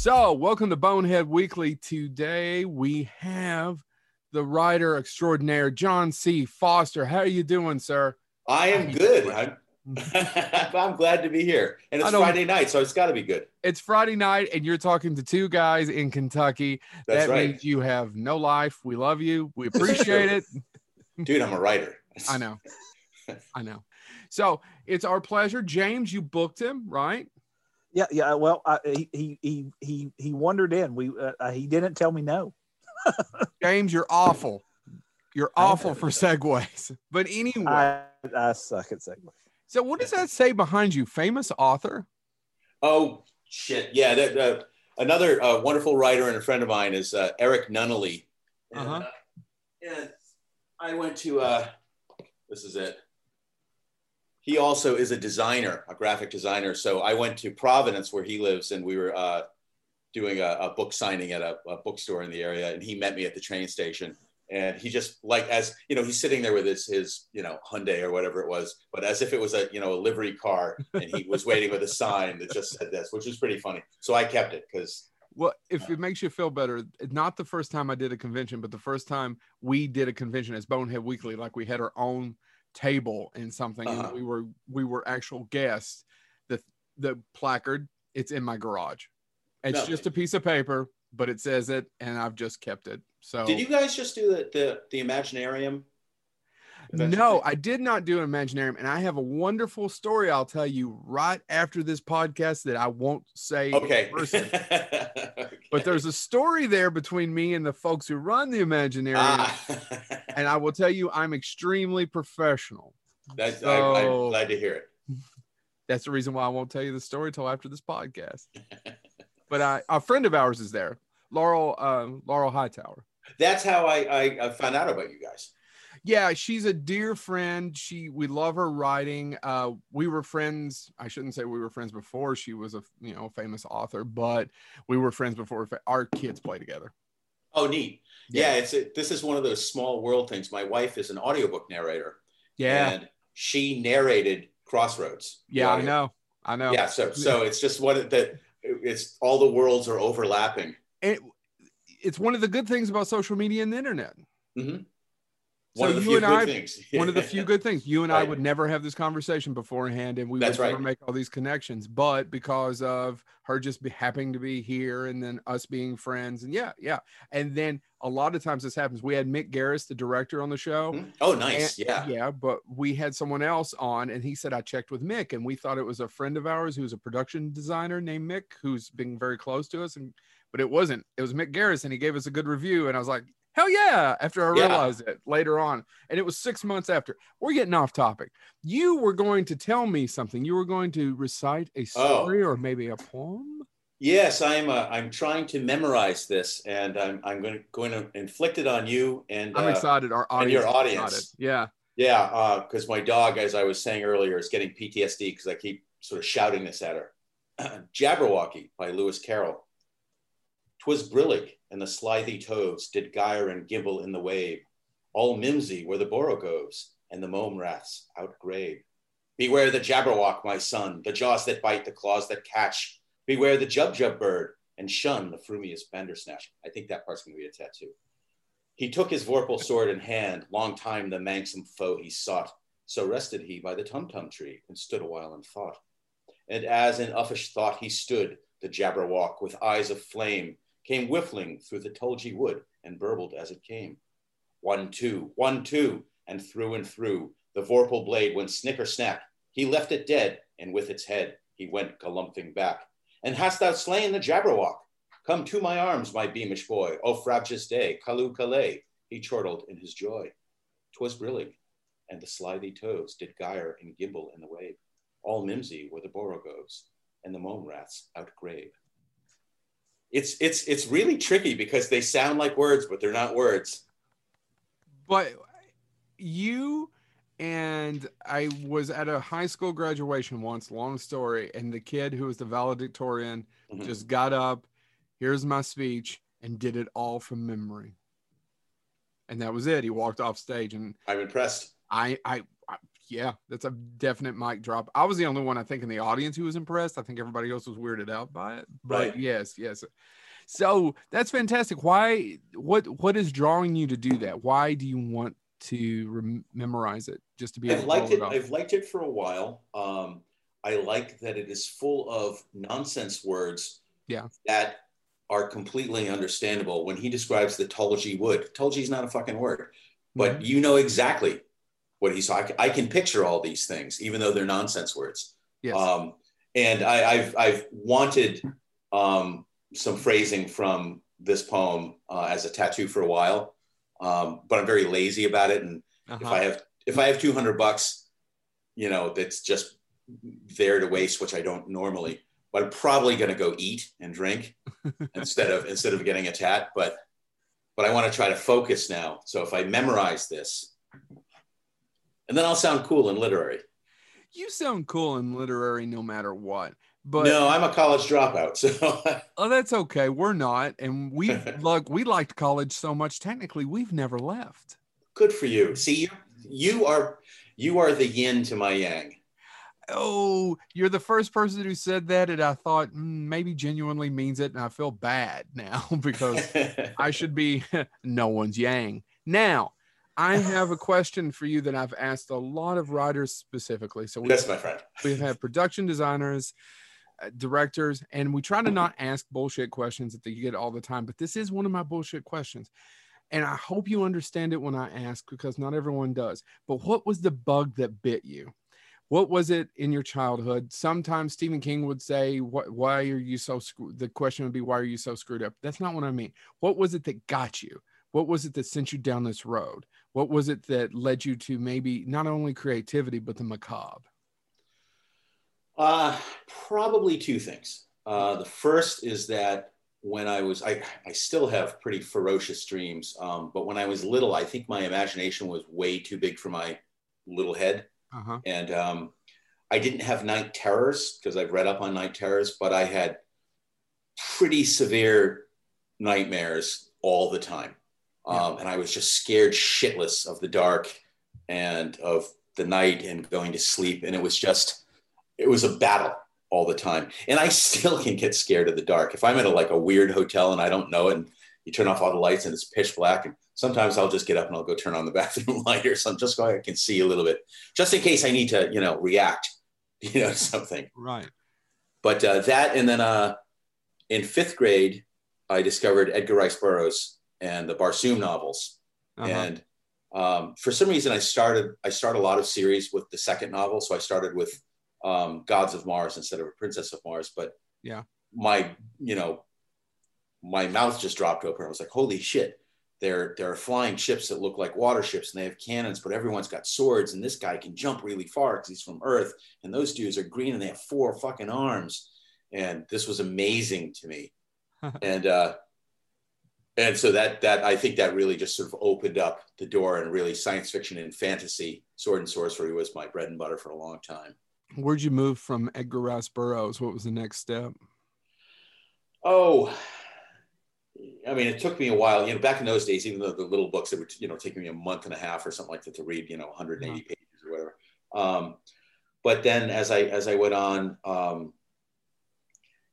So, welcome to Bonehead Weekly. Today we have the writer extraordinaire, John C. Foster. How are you doing, sir? I am good. I'm, mm-hmm. I'm glad to be here. And it's Friday night, so it's got to be good. It's Friday night, and you're talking to two guys in Kentucky. That's that right. means you have no life. We love you. We appreciate it. Dude, I'm a writer. I know. I know. So, it's our pleasure. James, you booked him, right? Yeah, yeah. Well, I, he he he he he wandered in. We uh, uh, he didn't tell me no. James, you're awful. You're awful for segues. But anyway, I I suck at segue. so what does that say behind you? Famous author? Oh, shit. Yeah. That, uh, another uh, wonderful writer and a friend of mine is uh, Errick Nunnally. And, Uh-huh. uh, yeah, I went to, uh, this is it. He also is a designer, a graphic designer. So I went to Providence where he lives and we were uh, doing a, a book signing at a, a bookstore in the area. And he met me at the train station. And he just like as you know, he's sitting there with his his you know Hyundai or whatever it was, but as if it was a you know a livery car, and he was waiting with a sign that just said this, which was pretty funny. So I kept it because Well, if it makes you feel better, not the first time I did a convention, but the first time we did a convention as Bonehead Weekly, like we had our own table and something, Uh-huh. and we were we were actual guests. The the placard, it's in my garage. It's No. just a piece of paper, but it says it, and I've just kept it. So Did you guys just do the the, the Imaginarium? No. I did not do an Imaginarium, and I have a wonderful story I'll tell you right after this podcast that I won't say. in Okay. person. Okay. But there's a story there between me and the folks who run the Imaginarium, ah, and I will tell you, I'm extremely professional. that's, So- I, I'm glad to hear it. That's the reason why I won't tell you the story till after this podcast. but I, a friend of ours is there, Laurel, um, Laurel Hightower. That's how I, I I found out about you guys. Yeah, she's a dear friend. She we love her writing. Uh, we were friends. I shouldn't say we were friends before she was a you know famous author, but we were friends before our kids play together. Oh, neat. Yeah, it's a, this is one of those small world things. My wife is an audiobook narrator. yeah, And she narrated Crossroads. yeah. I know, I know. Yeah, so so it's just one of the it's all the worlds are overlapping. It, it's one of the good things about social media and the internet. Mhm. So One of the you few and good I- things. one of the few good things. You and I Right. would never have this conversation beforehand, and we That's would never right. make all these connections. But because of her just be, happening to be here, and then us being friends, and yeah, yeah, and then a lot of times this happens. We had Mick Garris, the director, on the show. Mhm. Oh, nice. And- yeah. yeah, but we had someone else on, and he said I checked with Mick, and we thought it was a friend of ours who's a production designer named Mick, who's been very close to us, and but it wasn't. It was Mick Garris, and he gave us a good review, and I was like, hell yeah! After I Yeah. realized it later on, and it was six months after. We're getting off topic. You were going to tell me something. You were going to recite a Oh. story or maybe a poem. Yes, I'm. Uh, I'm trying to memorize this, and I'm. I'm going to going to inflict it on you and. I'm uh, excited. Our audience, your audience. yeah. Yeah, because my dog, as I was saying earlier, is getting PTSD because I keep sort of shouting this at her. Jabberwocky by Lewis Carroll. Twas brillig, and the slithy toves did gyre and gimble in the wabe. All mimsy were the borogoves, and the mome raths outgrabe. Beware the jabberwock, my son, the jaws that bite, the claws that catch. Beware the jubjub bird, and shun the frumious bandersnatch. I think that part's gonna be a tattoo. He took his vorpal sword in hand, long time the manxome foe he sought. So rested he by the tumtum tree, and stood a while in thought. And as in uffish thought he stood, the jabberwock with eyes of flame came whiffling through the tulgey wood, and burbled as it came. One, two, one, two, and through and through the vorpal blade went snicker snack. He left it dead, and with its head he went galumphing back. And hast thou slain the jabberwock? Come to my arms, my beamish boy, O frabjous day, Callooh Callay, he chortled in his joy. 'Twas brillig, and the slithy toves did gyre and gimble in the wabe. All mimsy were the borogoves, and the mome rats outgrabe. It's it's it's really tricky because they sound like words, but they're not words. But you and I was at a high school graduation once, long story, and the kid who was the valedictorian Mhm. just got up, here's my speech, and did it all from memory. And that was it. He walked off stage and I'm impressed. I I yeah, that's a definite mic drop. I was the only one I think in the audience who was impressed. I think everybody else was weirded out by it. But Right. yes, yes. So that's fantastic. Why? What? What is drawing you to do that? Why do you want to rem- memorize it just to be able I've to liked it. off? I've liked it for a while. Um, I like that it is full of nonsense words. Yeah. That are completely understandable. When he describes the Tulgey wood, Tulgey is not a fucking word, but Mhm. you know exactly what he's. I, I can picture all these things, even though they're nonsense words. yes. Um, and I, I've I've wanted um, some phrasing from this poem uh, as a tattoo for a while, um, but I'm very lazy about it. And if Uh-huh. I have if I have 200 bucks, you know, that's just there to waste, which I don't normally. But I'm probably going to go eat and drink instead of instead of getting a tat. But but I want to try to focus now. So if I memorize this, and then I'll sound cool and literary. you sound cool and literary no matter what. But no, I'm a college dropout, so oh, that's okay. We're not, and we like we liked college so much. Technically, we've never left. good for you. See, you you are you are the yin to my yang. Oh, you're the first person who said that, and I thought mm, maybe genuinely means it, and I feel bad now because I should be no one's yang. Now, I have a question for you that I've asked a lot of writers specifically. So That's my friend. we've had production designers, uh, directors, and we try to not ask bullshit questions that you get all the time. But this is one of my bullshit questions. And I hope you understand it when I ask because not everyone does. But what was the bug that bit you? What was it in your childhood? Sometimes Stephen King would say, "What? Why are you so screwed?" The question would be, "Why are you so screwed up?" That's not what I mean. What was it that got you? What was it that sent you down this road? What was it that led you to maybe not only creativity but the macabre? Uh, probably two things. Uh, the first is that when I was, I, I still have pretty ferocious dreams, um, but when I was little, I think my imagination was way too big for my little head. Uh huh. And um, I didn't have night terrors because I've read up on night terrors, but I had pretty severe nightmares all the time. Um, and I was just scared shitless of the dark and of the night and going to sleep. And it was just, it was a battle all the time. And I still can get scared of the dark. If I'm at a, like a weird hotel and I don't know it, and you turn off all the lights and it's pitch black, and sometimes I'll just get up and I'll go turn on the bathroom light or something, just so I can see a little bit, just in case I need to, you know, react, you know, to something. Right. But uh, that, and then uh, in fifth grade, I discovered Edgar Rice Burroughs and the Barsoom novels. Uh-huh. And um, for some reason, I started I start a lot of series with the second novel. So I started with um, Gods of Mars instead of a Princess of Mars. But Yeah. my you know my mouth just dropped open. I was like, holy shit! There there are flying ships that look like water ships, and they have cannons, but everyone's got swords. And this guy can jump really far because he's from Earth, and those dudes are green and they have four fucking arms. And this was amazing to me. and uh, and so that that I think that really just sort of opened up the door and really science fiction and fantasy, sword and sorcery was my bread and butter for a long time. Where'd you move from Edgar Rice Burroughs? What was the next step? Oh, I mean, it took me a while. You know, back in those days, even though the little books that were you know taking me a month and a half or something like that to read, you know, 180 Yeah. pages or whatever. Um, but then as I as I went on, um,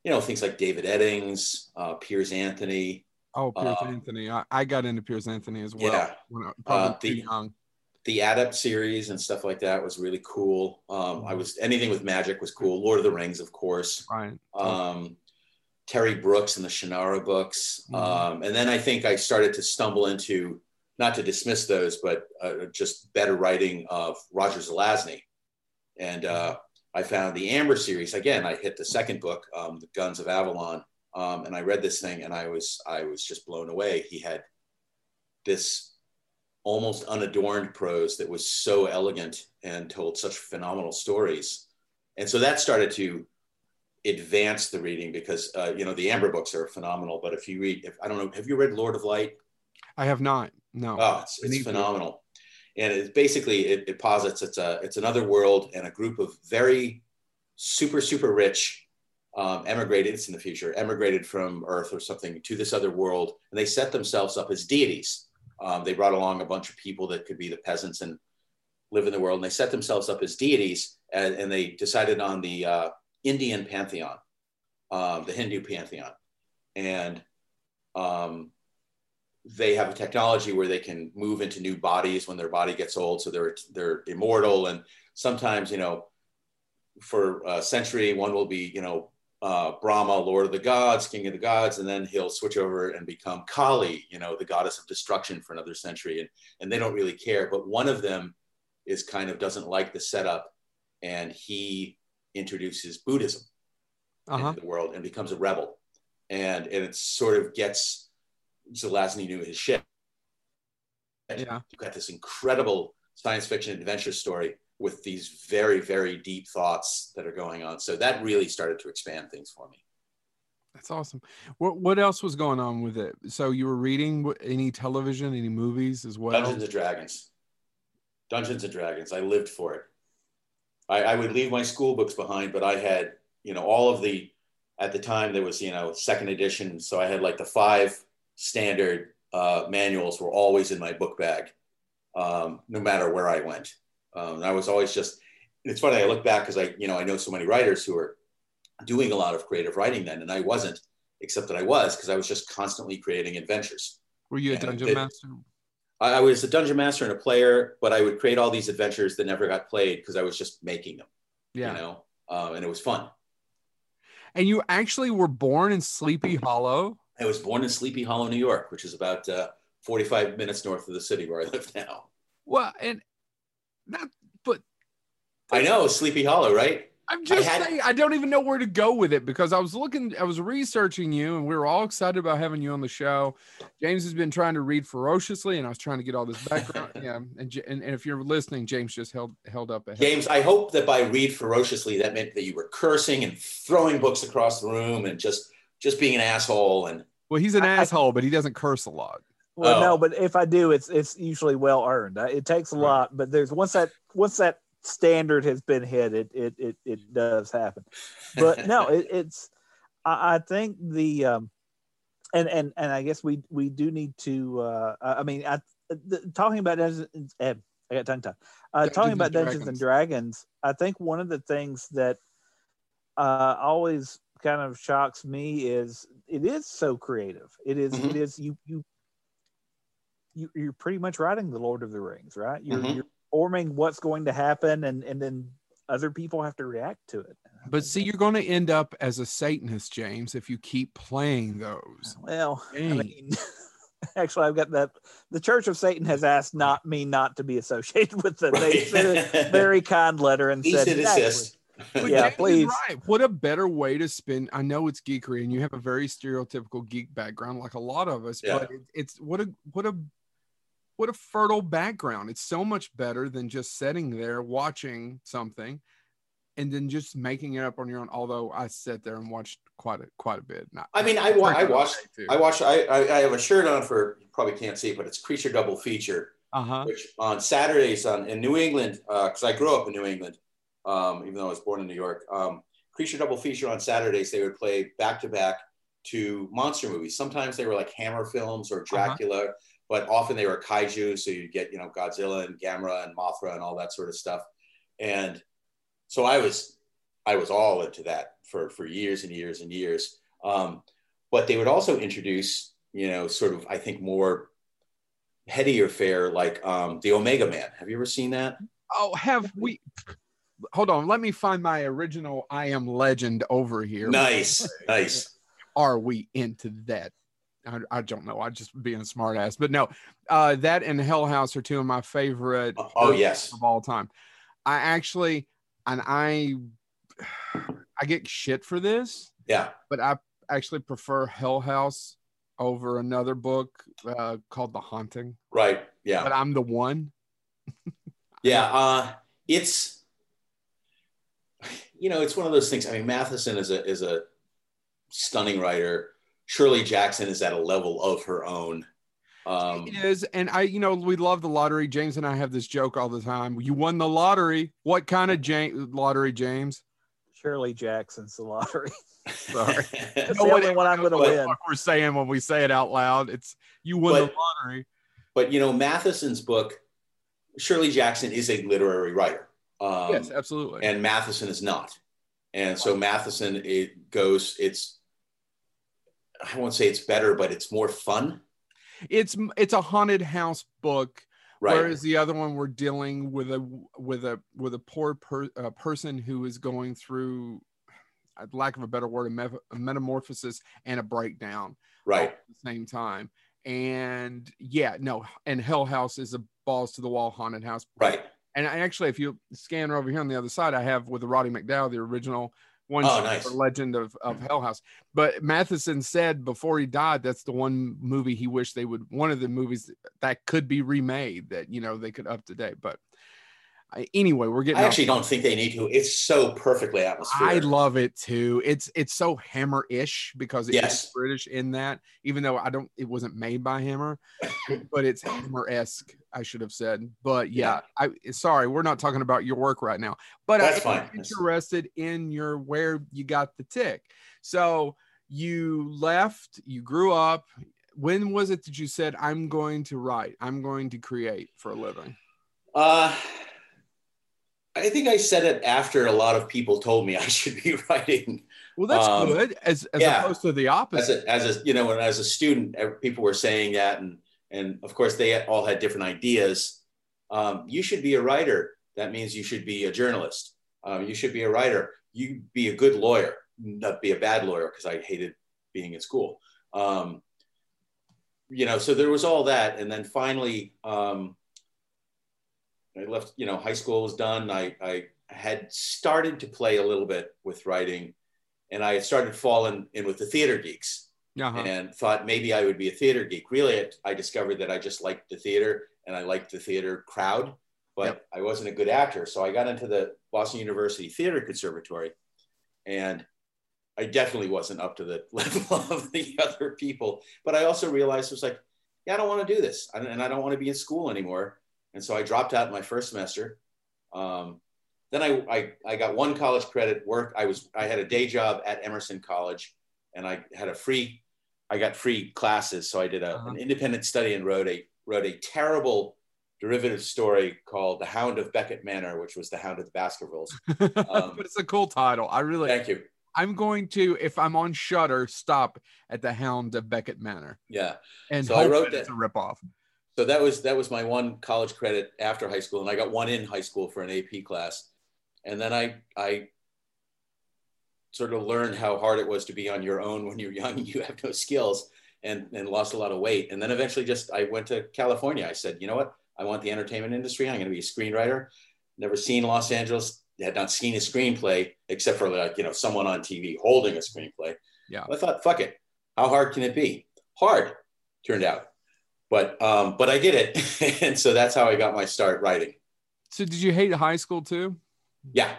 you know, things like David Eddings, uh, Piers Anthony, Oh, Piers Uh, Anthony. I, I got into Piers Anthony as well. Yeah. When I, probably Uh, too the- young. the adept series and stuff like that was really cool um, i was anything with magic was cool lord of the rings of course Right. um, terry brooks and the shannara books Mhm. um, and then i think i started to stumble into not to dismiss those but uh, just better writing of roger zelazny and uh, i found the amber series again i hit the second book um, the guns of avalon um, and i read this thing and i was i was just blown away he had this almost unadorned prose that was so elegant and told such phenomenal stories. And so that started to advance the reading because, uh, you know, the Amber books are phenomenal. But if you read, if I don't know, have you read Lord of Light? I have not. No. Oh, it's, it's to. phenomenal. And it basically it, it posits it's a it's another world and a group of very super super rich um, emigrated. It's in the future emigrated from Earth or something to this other world, and they set themselves up as deities. Um, they brought along a bunch of people that could be the peasants and live in the world, and they set themselves up as deities, and, and they decided on the uh, Indian pantheon, um, the Hindu pantheon, and um, they have a technology where they can move into new bodies when their body gets old, so they're they're immortal. And sometimes, you know, for a century, one will be, you know, uh, Brahma, Lord of the Gods, King of the Gods, and then he'll switch over and become Kali, you know, the goddess of destruction for another century. And, and they don't really care. But one of them is kind of doesn't like the setup and he introduces Buddhism uh-huh. into the world and becomes a rebel. And, and it sort of gets Zelazny knew his shit. Yeah. You've got this incredible science fiction adventure story with these very, very deep thoughts that are going on. So that really started to expand things for me. That's awesome. What what else was going on with it? So you were reading any television, any movies as well? Dungeons and Dragons. Dungeons and Dragons. I lived for it. I, I would leave my school books behind, but I had, you know, all of the at the time there was, you know, second edition. So I had like the five standard uh, manuals were always in my book bag, um, no matter where I went. Um, I was always just, it's funny, I look back because I, you know, I know so many writers who are doing a lot of creative writing then, and I wasn't, except that I was because I was just constantly creating adventures. Were you a dungeon master? I, I, was a dungeon master and a player, but I would create all these adventures that never got played because I was just making them. Yeah. You know, um, and it was fun. And you actually were born in Sleepy Hollow. I was born in Sleepy Hollow, New York, which is about uh, 45 minutes north of the city where I live now. Well, and not, but I know Sleepy Hollow, right? I'm just I had, saying, I don't even know where to go with it because I was looking, I was researching you, and we were all excited about having you on the show. James has been trying to read ferociously, and I was trying to get all this background. yeah, and, and, and if you're listening, James just held held up. James, I hope that by read ferociously, that meant that you were cursing and throwing books across the room and just just being an asshole. And well, he's an I, asshole, but he doesn't curse a lot. Well, oh. no, but if I do, it's it's usually well earned. It takes a lot, but there's once that once that standard has been hit, it it it, it does happen. But no, it, it's I, I, think the um, and and and I guess we we do need to. Uh, I mean, I, the, talking about Dungeons, eh, I got tongue tied. Uh, talking about Dungeons Dragons. and Dragons, I think one of the things that uh, always kind of shocks me is it is so creative. It is, mm-hmm. it is you you you you're pretty much writing the Lord of the Rings, right? You're, mm-hmm. you're forming what's going to happen, and and then other people have to react to it. But see, you're going to end up as a Satanist, James, if you keep playing those. Well, Dang. I mean, actually, I've got that. The Church of Satan has asked not me not to be associated with them. They sent a very kind letter and said, But yeah, please. Right. What a better way to spend. I know it's geekery, and you have a very stereotypical geek background, like a lot of us. Yeah. But it, it's what a what a what a fertile background. It's so much better than just sitting there watching something and then just making it up on your own. Although I sat there and watched quite a quite a bit. Not, I mean, I, wa- I watched. I watched. I, I, I have a shirt on for you probably can't see it, but it's Creature Double Feature, uh-huh. which on Saturdays on in New England because uh, I grew up in New England, um, even though I was born in New York. Um, Creature Double Feature on Saturdays they would play back to back to monster movies. Sometimes they were like Hammer films or uh-huh. Dracula. Uh-huh but often they were kaiju. So you get, you know, Godzilla and Gamera and Mothra and all that sort of stuff. And so I was, I was all into that for, for years and years and years. Um, but they would also introduce, you know, sort of, I think more headier fare, like um, the Omega Man. Have you ever seen that? Oh, have we? Hold on. Let me find my original I Am Legend over here. Nice. nice. Are we into that I, I, don't know. I just being a smartass, but no, uh, that and Hell House are two of my favorite. Oh, oh yes, of all time. I actually, and I, I get shit for this. Yeah, but I actually prefer Hell House over another book uh, called The Haunting. Right. Yeah. But I'm the one. yeah. Uh, it's, you know, it's one of those things. I mean, Matheson is a is a stunning writer Shirley Jackson is at a level of her own. Um, it is, and I, you know, we love the lottery. James and I have this joke all the time. You won the lottery. What kind of James, lottery, James? Shirley Jackson's the lottery. Sorry, that's the only one I'm going to win. we're saying when we say it out loud. It's you won but, the lottery. But you know, Matheson's book, Shirley Jackson is a literary writer. Um, yes, absolutely. and Matheson is not. And so Matheson, it goes, it's, I won't say it's better, but it's more fun. it's it's a haunted house book Right. whereas the other one we're dealing with a with a with a poor per, uh, person who is going through uh, lack of a better word a, a metamorphosis and a breakdown right. at the same time and yeah no and hell house is a balls to the wall haunted house Right. and I actually if you scan over here on the other side i have with the roddy mcdowall the original one Oh, shot nice. for legend of, of hmm. hell house but matheson said before he died that's the one movie he wished they would one of the movies that could be remade that you know they could up to date but I, anyway we're getting I actually don't think they need to. It's so perfectly atmospheric. I love it too. It's it's so Hammer-ish because it's Yes. British in that, even though I don't, it wasn't made by Hammer, but it's Hammer-esque. I should have said. But yeah, I sorry, we're not talking about your work right now. But That's I'm fine. interested in your where you got the tick. So you left, you grew up. When was it that you said, "I'm going to write, I'm going to create for a living"? Uh, I think I said it after a lot of people told me I should be writing. Well, that's Um, good, as as yeah. opposed to the opposite. As a, as a, you know, when as a student, people were saying that, and and of course they all had different ideas. Um, you should be a writer. That means you should be a journalist. Um, you should be a writer. You be a good lawyer, not be a bad lawyer, because I hated being in school. Um, you know, so there was all that, and then finally, um, I left. You know, high school was done. I I had started to play a little bit with writing, and I had started falling in with the theater geeks Uh-huh. and thought maybe I would be a theater geek. Really, I discovered that I just liked the theater and I liked the theater crowd, but Yep. I wasn't a good actor. So I got into the Boston University Theater Conservatory, and I definitely wasn't up to the level of the other people. But I also realized it was like, yeah, I don't want to do this, and I don't want to be in school anymore. And so I dropped out my first semester. Um, then I, I I got one college credit work. I was I had a day job at Emerson College, and I had a free I got free classes. So I did a, Uh-huh. an independent study and wrote a wrote a terrible derivative story called The Hound of Beckett Manor, which was the Hound of the Baskervilles. Um, but it's a cool title. I really, Thank you. I'm going to, if I'm on Shudder, stop at the Hound of Beckett Manor, Yeah. and So I wrote that it's that- a ripoff. So that was that was my one college credit after high school, and I got one in high school for an AP class, and then I I sort of learned how hard it was to be on your own when you're young and you have no skills, and and lost a lot of weight, and then eventually just I went to California. I said, you know what, I want the entertainment industry. I'm going to be a screenwriter. Never seen Los Angeles. Had not seen a screenplay except for like you know someone on TV holding a screenplay. Yeah. I thought, fuck it. How hard can it be? Hard, turned out. But um, but I did it, and so that's how I got my start writing. So, did you hate high school too? Yeah,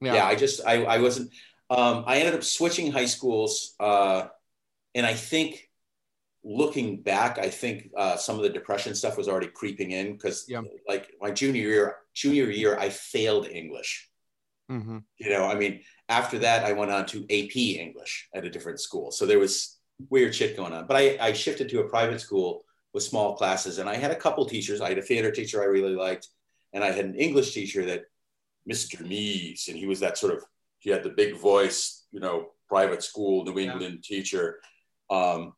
yeah. I just I I wasn't. Um, I ended up switching high schools, uh, and I think looking back, I think uh, some of the depression stuff was already creeping in because Yeah. like my junior year, junior year, I failed English. Mhm. You know, I mean, after that, I went on to AP English at a different school. So there was weird shit going on. But I, I shifted to a private school with small classes, and I had a couple teachers. I had a theater teacher I really liked, and I had an English teacher that Mr. Mees, and he was that sort of he had the big voice, you know, private school New Yeah. England teacher. Um,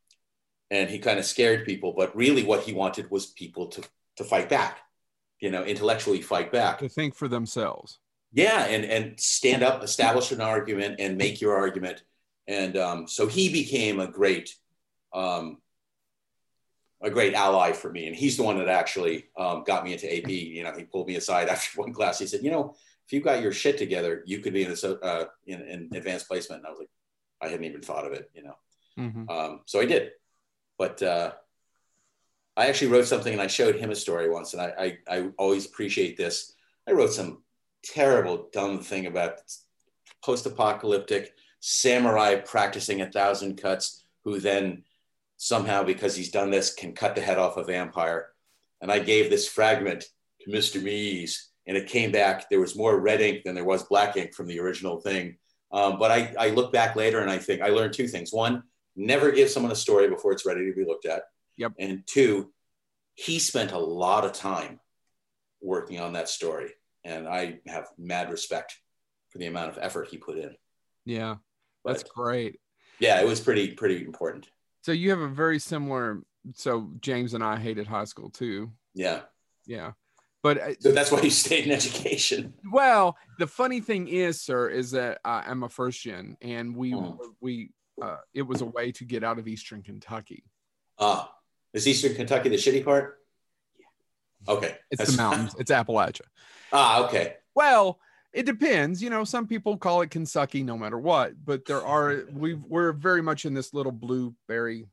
and he kind of scared people, but really what he wanted was people to to fight back, you know, intellectually fight back. To think for themselves. Yeah, and and stand up, establish an argument, and make your argument. And um, so he became a great, um, a great ally for me. And he's the one that actually um, got me into AP. You know, he pulled me aside after one class. He said, "You know, if you got your shit together, you could be in, a, uh, in, in advanced placement." And I was like, I hadn't even thought of it. You know, Mhm. um, so I did. But uh, I actually wrote something, and I showed him a story once, and I, I, I always appreciate this. I wrote some terrible, dumb thing about post-apocalyptic samurai practicing a thousand cuts, who then somehow, because he's done this, can cut the head off a vampire. And I gave this fragment to Mr. Mees, and it came back. There was more red ink than there was black ink from the original thing. Um, but I, I look back later and I think I learned two things. One, never give someone a story before it's ready to be looked at. Yep. And two, he spent a lot of time working on that story. And I have mad respect for the amount of effort he put in. Yeah. That's great. yeah, it was pretty, pretty important. So you have a very similar so James and I hated high school too. Yeah. Yeah. But uh, So that's why you stayed in education. well, the funny thing is, sir, is that uh, I'm a first gen and we Hmm. we uh, it was a way to get out of Eastern Kentucky. Ah, is Eastern Kentucky the shitty part? Yeah. Okay. It's That's- the mountains. It's Appalachia. ah, okay. Well, it depends. You know, some people call it Kentucky no matter what, but there are we we're very much in this little blueberry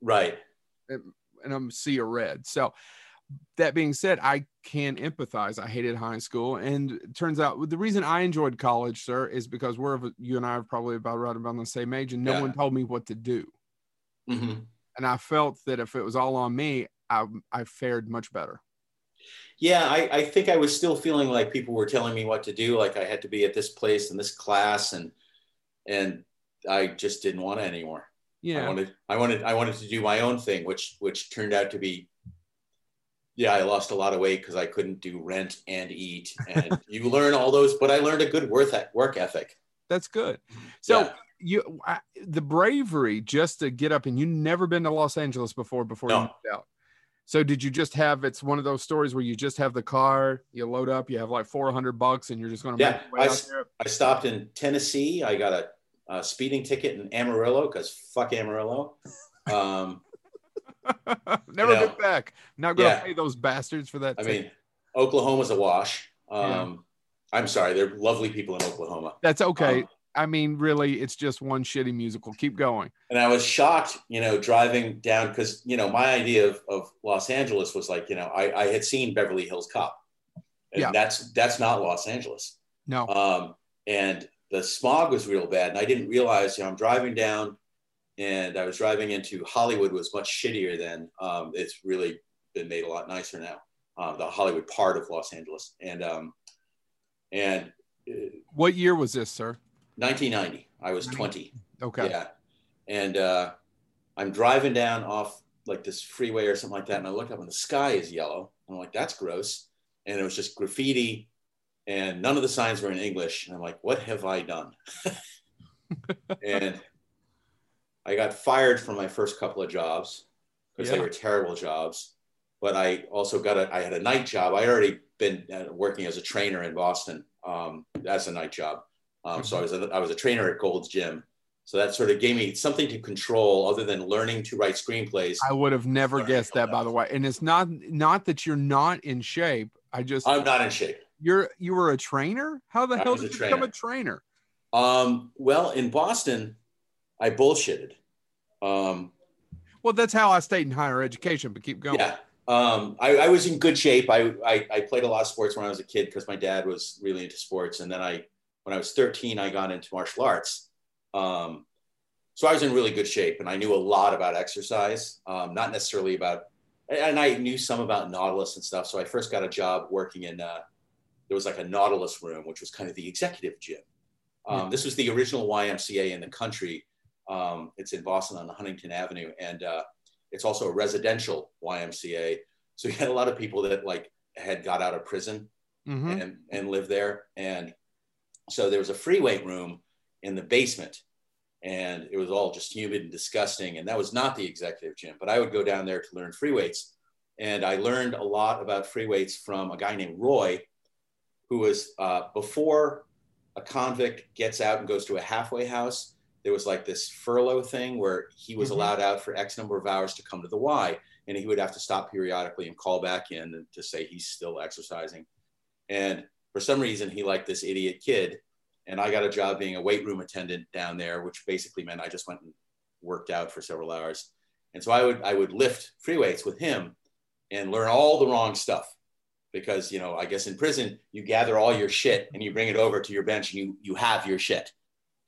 Right. and I'm sea of red. So that being said, I can empathize. I hated high school, and it turns out the reason I enjoyed college, sir, is because we're you and I are probably about right about the same age, and no Yeah. one told me what to do, hmm and I felt that if it was all on me, I I fared much better. Yeah, I, I think I was still feeling like people were telling me what to do, like I had to be at this place in this class, and and I just didn't want it anymore. Yeah, I wanted I wanted I wanted to do my own thing, which which turned out to be yeah, I lost a lot of weight because I couldn't do rent and eat. And you learn all those, but I learned a good work work ethic. that's good. So. Yeah. You, I, the bravery just to get up and you never been to Los Angeles before before you moved out. So did you just have it's one of those stories where you just have the car, you load up, you have like 400 bucks and you're just going to Yeah, I out there? I stopped in Tennessee. I got a, a speeding ticket in Amarillo because fuck Amarillo. Um, Never You know, been back. Not going to yeah. pay those bastards for that. I ticket. mean, Oklahoma's a wash. Um, Yeah. I'm sorry, they're lovely people in Oklahoma. that's okay. Um, I mean, really, it's just one shitty musical. Keep going. and I was shocked, you know, driving down because you know my idea of, of Los Angeles was like, you know, I, I had seen Beverly Hills Cop, and Yeah. that's that's not Los Angeles. No, Um, and the smog was real bad, and I didn't realize, you know, I'm driving down, and I was driving into Hollywood was much shittier then. Um, it's really been made a lot nicer now. Um, the Hollywood part of Los Angeles, and um, and uh, what year was this, sir? 1990, I was 20. Okay. Yeah. And uh, I'm driving down off like this freeway or something like that. And I look up and the sky is yellow. I'm like, that's gross. And it was just graffiti and none of the signs were in English. And I'm like, what have I done? and I got fired from my first couple of jobs because Yeah. they were terrible jobs. But I also got a, I had a night job. I already been uh, working as a trainer in Boston um, as a night job. Um, so I was, a, I was a trainer at Gold's Gym. So that sort of gave me something to control other than learning to write screenplays. I would have never guessed that, by the way. And it's not not that you're not in shape. I just I'm not in shape. you're you were a trainer. How the I hell did you become a trainer. trainer? Um, well, in Boston, I bullshitted. Um, Well, that's how I stayed in higher education. But keep going. Yeah. Um, I, I was in good shape. I, I, I played a lot of sports when I was a kid because my dad was really into sports. And then I, when I was 13, I got into martial arts. Um, so I was in really good shape and I knew a lot about exercise, um, not necessarily about, and I knew some about Nautilus and stuff. So I first got a job working in, uh, there was like a Nautilus room, which was kind of the executive gym. Um, this was the original YMCA in the country. Um, it's in Boston on Huntington Avenue. And, uh, it's also a residential YMCA. So you had a lot of people that like had got out of prison Mhm. and, and lived there. And so there was a free weight room in the basement and it was all just humid and disgusting. And that was not the executive gym, but I would go down there to learn free weights. And I learned a lot about free weights from a guy named Roy, who was uh, before a convict gets out and goes to a halfway house. There was like this furlough thing where he was Mhm. allowed out for X number of hours to come to the Y, and he would have to stop periodically and call back in to say he's still exercising. And for some reason, he liked this idiot kid, and I got a job being a weight room attendant down there, which basically meant I just went and worked out for several hours. And so I would I would lift free weights with him and learn all the wrong stuff because you know I guess in prison you gather all your shit and you bring it over to your bench and you you have your shit.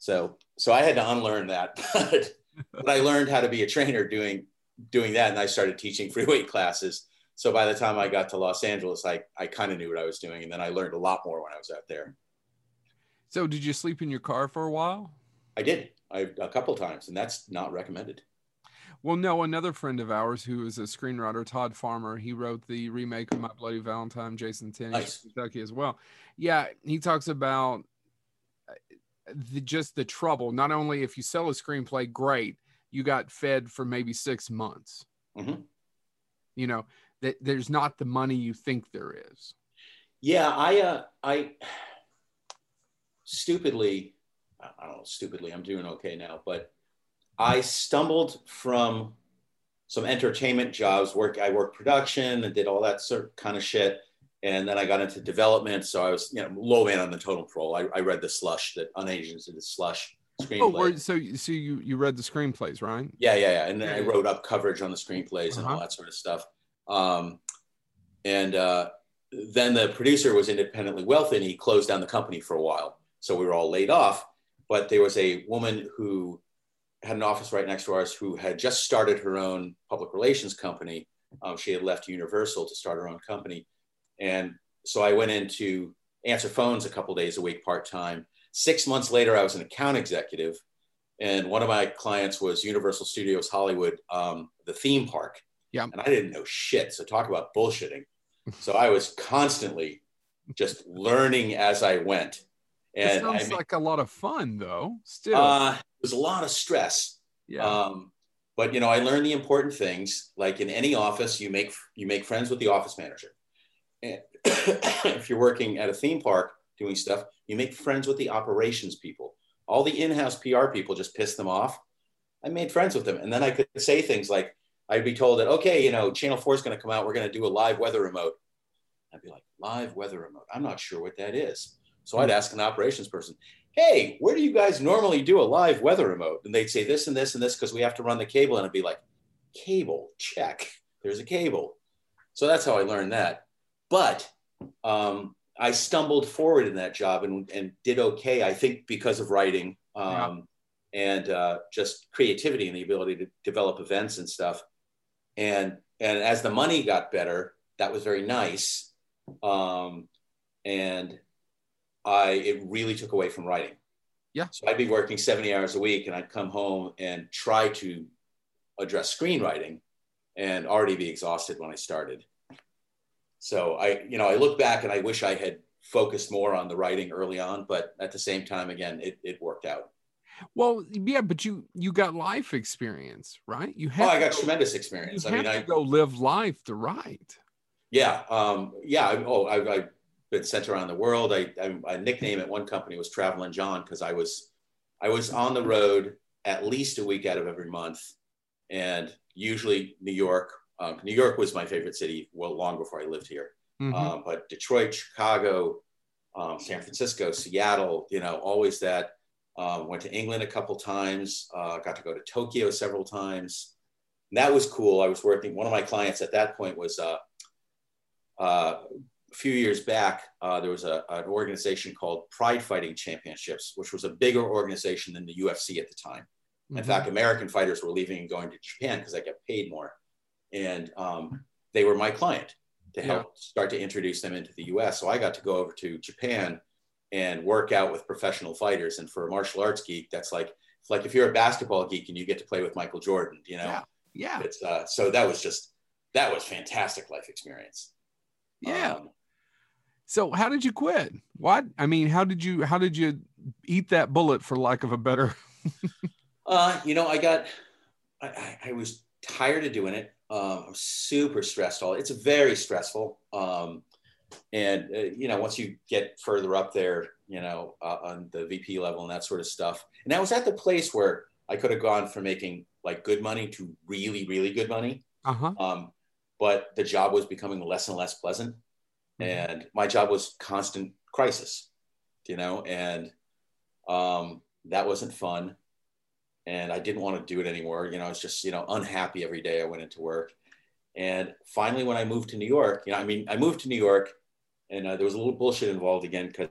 So so I had to unlearn that, but, but I learned how to be a trainer doing doing that, and I started teaching free weight classes. So by the time I got to Los Angeles, I I kind of knew what I was doing, and then I learned a lot more when I was out there. So did you sleep in your car for a while? I did I, a couple times, and that's not recommended. Well, no, another friend of ours who is a screenwriter, Todd Farmer, he wrote the remake of My Bloody Valentine, Jason Tenney, Nice. Kentucky as well. Yeah, he talks about the, just the trouble. Not only if you sell a screenplay, great, you got fed for maybe six months. Mhm. You know that there's not the money you think there is. Yeah, I uh, I stupidly, I don't know, stupidly. I'm doing okay now, but I stumbled from some entertainment jobs. Work, I worked production and did all that sort of kind of shit, and then I got into development. So I was, you know, low man on the totem pole. I, I read the slush that unagents did the slush screenplay. Oh, so so you you read the screenplays, right? Yeah, yeah, yeah. And then I wrote up coverage on the screenplays and all Uh-huh. that sort of stuff. Um, and uh, then the producer was independently wealthy and he closed down the company for a while. So we were all laid off. But there was a woman who had an office right next to ours who had just started her own public relations company. Um, she had left Universal to start her own company. And so I went in to answer phones a couple days a week part time. Six months later, I was an account executive and one of my clients was Universal Studios Hollywood, um, the theme park. Yeah. And I didn't know shit. So talk about bullshitting. So I was constantly just learning as I went. It And I sounds mean, like a lot of fun, though. Still, uh, it was a lot of stress. yeah. Um, but you know, I learned the important things. Like in any office, you make you make friends with the office manager. If you're working at a theme park doing stuff, you make friends with the operations people. All the in-house PR people just piss them off. I made friends with them, and then I could say things like, I'd be told that, okay, you know, Channel Four is going to come out. We're going to do a live weather remote. I'd be like, live weather remote. I'm not sure what that is. So I'd ask an operations person, hey, where do you guys normally do a live weather remote? And they'd say this and this and this because we have to run the cable. And I'd be like, cable, check. There's a cable. So that's how I learned that. But um, I stumbled forward in that job and, and did okay, I think, because of writing um, and uh, just creativity and the ability to develop events and stuff. And, and as the money got better, that was very nice. Um, and I, it really took away from writing. Yeah. So I'd be working 70 hours a week and I'd come home and try to address screenwriting and already be exhausted when I started. So I, you know, I look back and I wish I had focused more on the writing early on, but at the same time, again, it, it worked out. well, yeah, but you you got life experience, right? You have. Oh, I got go, tremendous you experience. I have mean, to I, go live life to write. yeah, um, yeah. I, oh, I, I've been sent around the world. I, I, my nickname at one company was Traveling John because I was, I was on the road at least a week out of every month, and usually New York. Um, New York was my favorite city. Well, long before I lived here. Mhm. um, but Detroit, Chicago, um, San Francisco, Seattle, you know, always that. Um, went to England a couple times, uh, got to go to Tokyo several times. And that was cool. I was working, one of my clients at that point was uh, uh, a few years back, uh, there was a, an organization called Pride Fighting Championships, which was a bigger organization than the UFC at the time. In Mhm. fact, American fighters were leaving and going to Japan because they got paid more. And um, they were my client to help start to introduce them into the US. So I got to go over to Japan and work out with professional fighters. And for a martial arts geek, that's like, it's like if you're a basketball geek and you get to play with Michael Jordan, you know? Yeah. yeah, It's, uh, so that was just, that was fantastic life experience. yeah. Um, So how did you quit? What? I mean, how did you how did you eat that bullet for lack of a better? Uh, you know, I got, I, I, I was tired of doing it. Um, I'm super stressed. All it's very stressful. Um, and uh, you know, once you get further up there, you know, uh, on the VP level and that sort of stuff. And I was at the place where I could have gone from making like good money to really, really good money. Uh huh. Um, but the job was becoming less and less pleasant, Mhm. and my job was constant crisis, you know, and um, that wasn't fun. And I didn't want to do it anymore. You know, I was just, you know, unhappy every day I went into work. And finally, when I moved to New York, you know, I mean, I moved to New York and uh, there was a little bullshit involved again because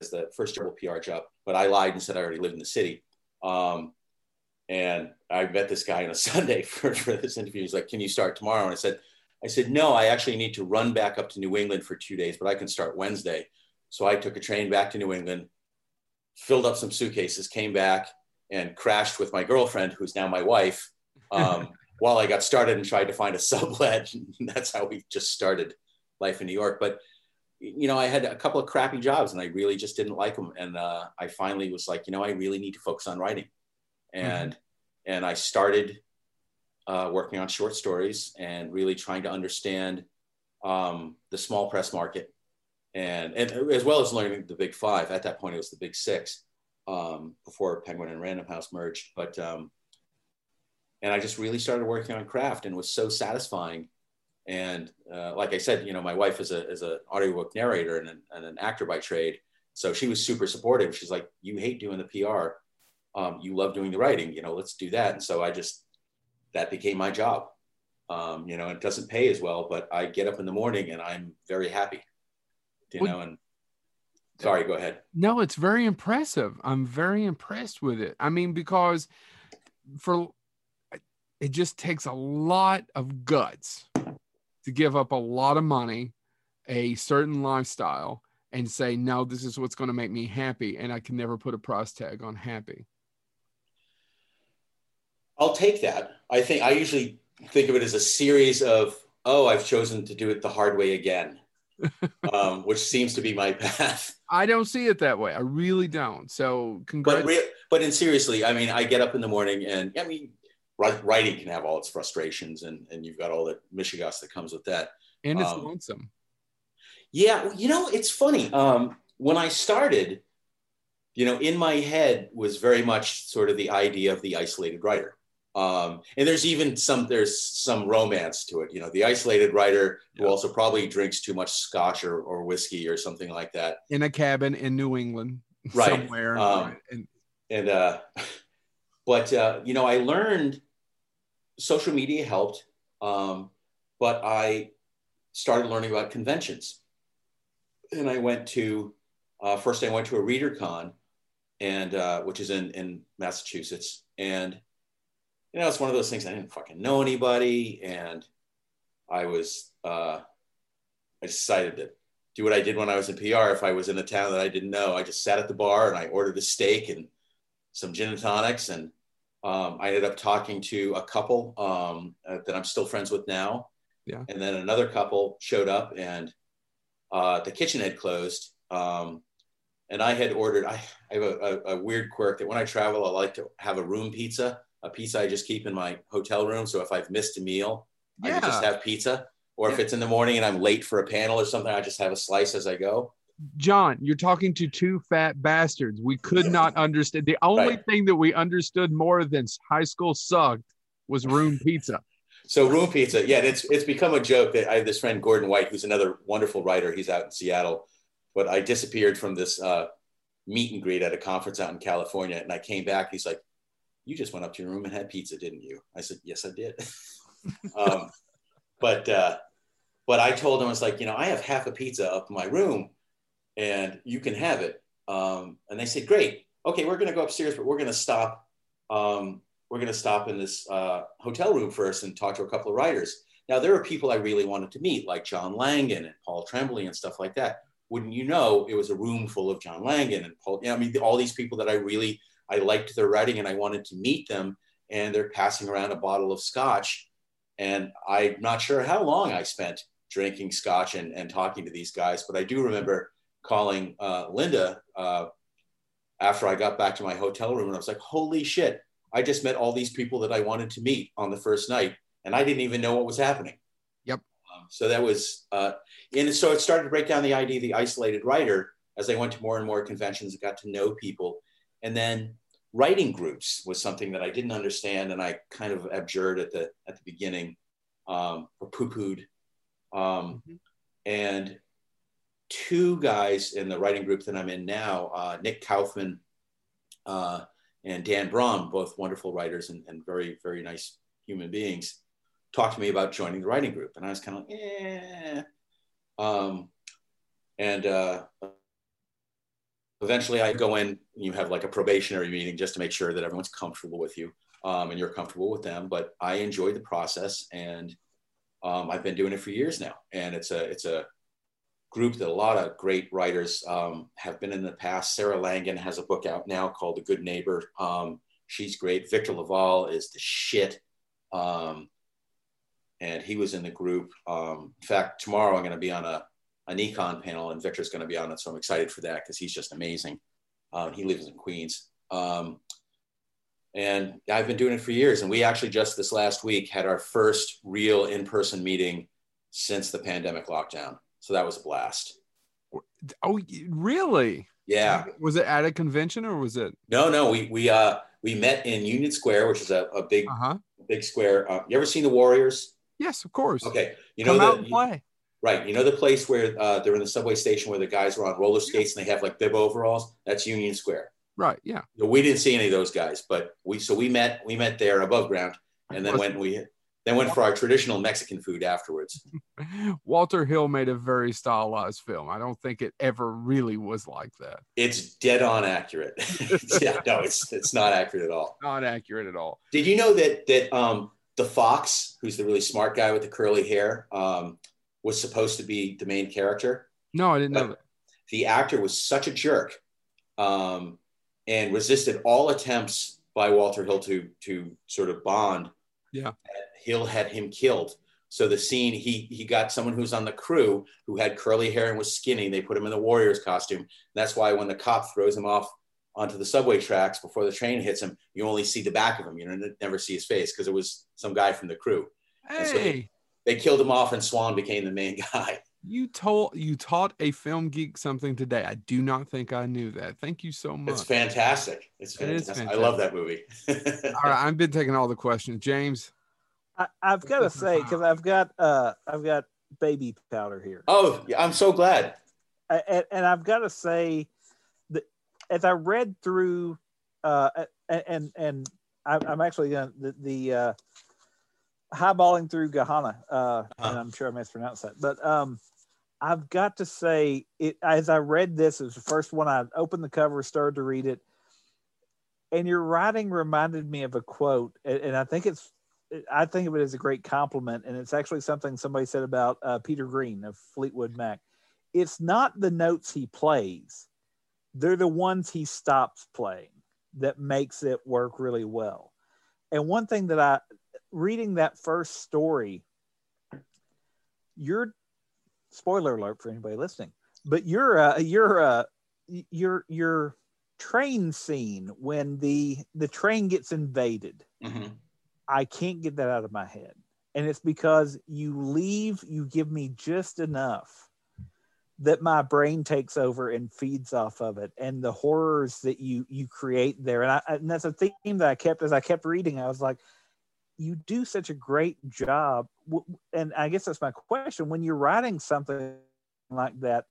it's the first terrible PR job, but I lied and said I already lived in the city. Um, and I met this guy on a Sunday for, for this interview. He's like, "Can you start tomorrow?" And I said, "I said no. I actually need to run back up to New England for two days, but I can start Wednesday." So I took a train back to New England, filled up some suitcases, came back, and crashed with my girlfriend, who's now my wife, um, while I got started and tried to find a sublet. that's how we just started life in New York. But you know, I had a couple of crappy jobs and I really just didn't like them. And uh, I finally was like, you know, I really need to focus on writing. And mm-hmm. and I started uh, working on short stories and really trying to understand um, the small press market and, and as well as learning the big five. At that point, it was the big six um, before Penguin and Random House merged. But um, and I just really started working on craft and was so satisfying. And uh, like I said, you know, my wife is a is an audiobook narrator and an, and an actor by trade, so she was super supportive. She's like, "You hate doing the PR, um, you love doing the writing. You know, let's do that." And so I just that became my job. Um, you know, it doesn't pay as well, but I get up in the morning and I'm very happy. You know, and sorry, go ahead. No, it's very impressive. I'm very impressed with it. I mean, because for it just takes a lot of guts to give up a lot of money, a certain lifestyle, and say, no, this is what's going to make me happy. And I can never put a price tag on happy. I'll take that. I think I usually think of it as a series of, oh, I've chosen to do it the hard way again, um, which seems to be my path. I don't see it that way. I really don't. So, congrats. But, re- but in seriously, I mean, I get up in the morning and I mean, writing can have all its frustrations and, and you've got all the mishigas that comes with that. And it's um, lonesome. Yeah. You know, it's funny. Um, when I started, you know, in my head was very much sort of the idea of the isolated writer. Um, and there's even some there's some romance to it. You know, the isolated writer yeah. who also probably drinks too much scotch or, or whiskey or something like that in a cabin in New England, right? Somewhere, um, and and uh, but uh, you know, I learned social media helped, um, but I started learning about conventions. And I went to, uh, first I went to a Readercon, and uh, which is in, in Massachusetts. And, you know, it's one of those things I didn't fucking know anybody. And I was, uh, I decided to do what I did when I was in PR. If I was in a town that I didn't know, I just sat at the bar and I ordered a steak and some gin and tonics and um, I ended up talking to a couple um, uh, that I'm still friends with now. Yeah. And then another couple showed up and uh, the kitchen had closed. Um, and I had ordered, I, I have a, a, a, weird quirk that when I travel, I like to have a room pizza, a pizza I just keep in my hotel room. So if I've missed a meal, yeah. I can just have pizza. Or yeah. if it's in the morning and I'm late for a panel or something, I just have a slice as I go. John, you're talking to two fat bastards. We could not understand. The only right. thing that we understood more than high school sucked was room pizza. So room pizza, yeah, it's it's become a joke that I have this friend Gordon White, who's another wonderful writer. He's out in Seattle, but I disappeared from this uh, meet and greet at a conference out in California, and I came back. He's like, "You just went up to your room and had pizza, didn't you?" I said, "Yes, I did." um, but uh, but I told him I was like, you know, I have half a pizza up in my room and you can have it. Um, and they said, great. Okay, we're going to go upstairs, but we're going to stop. Um, we're going to stop in this uh, hotel room first and talk to a couple of writers. Now, there are people I really wanted to meet, like John Langan and Paul Tremblay and stuff like that. Wouldn't you know, it was a room full of John Langan and Paul. You know, I mean, all these people that I really I liked their writing and I wanted to meet them. And they're passing around a bottle of scotch, and I'm not sure how long I spent drinking scotch and, and talking to these guys, but I do remember calling uh, Linda uh, after I got back to my hotel room, and I was like, "Holy shit! I just met all these people that I wanted to meet on the first night, and I didn't even know what was happening." Yep. Um, so that was, uh, and so it started to break down the idea of the isolated writer as I went to more and more conventions and got to know people, and then writing groups was something that I didn't understand, and I kind of abjured at the at the beginning, um, or poo pooed. Um, mm-hmm. And two guys in the writing group that I'm in now, uh, Nick Kaufmann uh, and Dan Braum, both wonderful writers and, and, very, very nice human beings, talked to me about joining the writing group. And I was kind of like, eh. Um, and uh, eventually I go in, you have like a probationary meeting just to make sure that everyone's comfortable with you um, and you're comfortable with them. But I enjoy the process and um, I've been doing it for years now. And it's a, it's a, group that a lot of great writers um, have been in the past. Sarah Langan has a book out now called The Good Neighbor. Um, she's great. Victor LaValle is the shit. Um, and he was in the group. Um, in fact, tomorrow I'm going to be on a, a econ panel, and Victor's going to be on it. So I'm excited for that because he's just amazing. Uh, he lives in Queens. Um, and I've been doing it for years. And we actually just this last week had our first real in person meeting since the pandemic lockdown. So that was a blast. Oh, really? Yeah. Was it at a convention or was it? No, no. We we uh we met in Union Square, which is a, a big Uh-huh. big square. Uh, you ever seen the Warriors? Yes, of course. Okay, you know Come out the and play. Right. You know the place where uh, they're in the subway station where the guys are on roller skates and they have like bib overalls. That's Union Square. Right. Yeah. We didn't see any of those guys, but we so we met we met there above ground, and then went we then went for our traditional Mexican food afterwards. Walter Hill made a very stylized film. I don't think it ever really was like that. It's dead on accurate. yeah, no, it's it's not accurate at all. Not accurate at all. Did you know that that um, the fox, who's the really smart guy with the curly hair, um, was supposed to be the main character? No, I didn't know that. The actor was such a jerk um, and resisted all attempts by Walter Hill to to sort of bond. Yeah. Hill had him killed. So the scene he he got someone who's on the crew who had curly hair and was skinny. They put him in the Warriors costume. that's why when the cop throws him off onto the subway tracks before the train hits him, you only see the back of him. You never see his face because it was some guy from the crew. And Hey, They killed him off, and Swan became the main guy. you told you taught a film geek something today. I do not think I knew that. Thank you so much. It's fantastic. It's It is fantastic. I love that movie. All right, I've been taking all the questions. James, I, I've got to say because I've got uh I've got baby powder here, Oh, yeah, I'm so glad. I- and, and I've got to say that as I read through, uh, a- and and I, I'm actually going to the, the uh, highballing through Gahana, uh, and Uh-huh. I'm sure I mispronounced that, but um, I've got to say it as I read this, it was the first one I opened the cover, started to read it, and your writing reminded me of a quote, and, and I think it's. I think of it as a great compliment, and it's actually something somebody said about uh, Peter Green of Fleetwood Mac it's not the notes he plays they're the ones he stops playing that makes it work really well and one thing that i reading that first story your spoiler alert for anybody listening but your uh your uh your your train scene when the the train gets invaded Mhm. I can't get that out of my head. And it's because you leave, you give me just enough that my brain takes over and feeds off of it and the horrors that you you create there and, I, and that's a theme that i kept as i kept reading i was like you do such a great job and i guess that's my question when you're writing something like that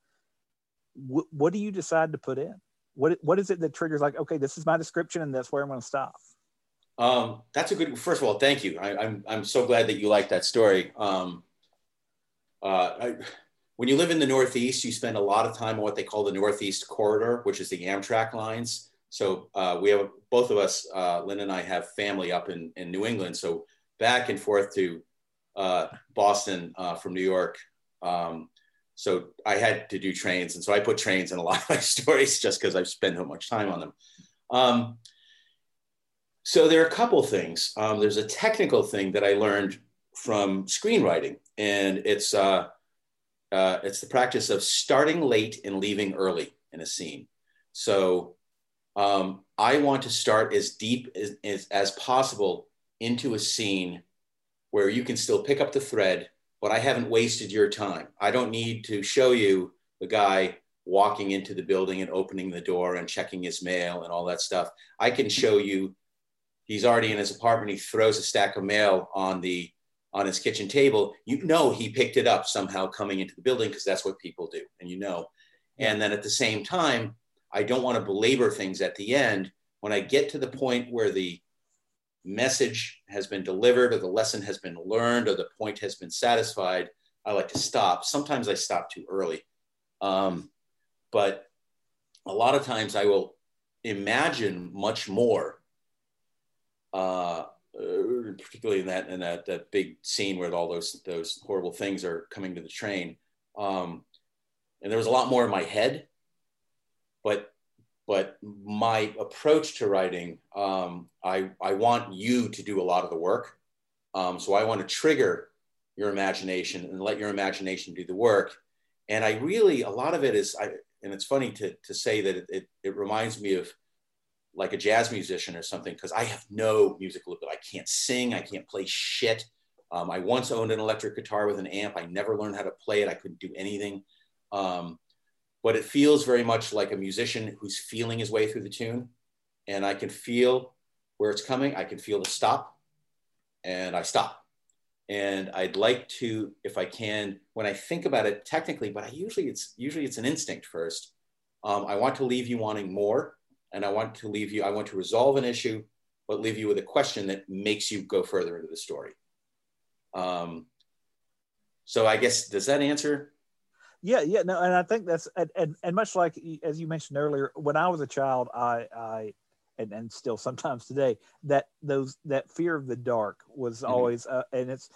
wh- what do you decide to put in what what is it that triggers like okay this is my description and that's where i'm going to stop Um, that's a good. First of all, thank you. I, I'm I'm so glad that you like that story. Um, uh, I, when you live in the Northeast, you spend a lot of time on what they call the Northeast Corridor, which is the Amtrak lines. So uh, we have both of us, uh, Lynn and I, have family up in in New England. So back and forth to uh, Boston uh, from New York. Um, so I had to do trains, and so I put trains in a lot of my stories just because I've spent so much time on them. Um, so there are a couple things. Um, there's a technical thing that I learned from screenwriting, and it's uh, uh, it's the practice of starting late and leaving early in a scene. So um, I want to start as deep as, as, as possible into a scene where you can still pick up the thread, but I haven't wasted your time. I don't need to show you the guy walking into the building and opening the door and checking his mail and all that stuff. I can show you he's already in his apartment. He throws a stack of mail on the on his kitchen table. You know he picked it up somehow coming into the building because that's what people do, and you know. And then at the same time, I don't want to belabor things at the end. When I get to the point where the message has been delivered or the lesson has been learned or the point has been satisfied, I like to stop. Sometimes I stop too early. Um, but a lot of times I will imagine much more uh, uh, particularly in that in that that big scene where all those those horrible things are coming to the train. Um, and there was a lot more in my head, but but my approach to writing, um, I I want you to do a lot of the work. Um, so I want to trigger your imagination and let your imagination do the work. And I really, a lot of it is, I, and it's funny to, to say that it, it, it reminds me of like a jazz musician or something, because I have no musical ability. I can't sing, I can't play shit. Um, I once owned an electric guitar with an amp. I never learned how to play it. I couldn't do anything. Um, but it feels very much like a musician who's feeling his way through the tune. And I can feel where it's coming. I can feel the stop and I stop. And I'd like to, if I can, when I think about it technically, but I usually it's usually it's an instinct first. Um, I want to leave you wanting more, and I want to leave you. I want to resolve an issue, but leave you with a question that makes you go further into the story. Um, so I guess does that answer? Yeah, yeah, no, and I think that's and, and, and much like as you mentioned earlier, when I was a child, I I and, and still sometimes today that those that fear of the dark was mm-hmm. always uh, and it's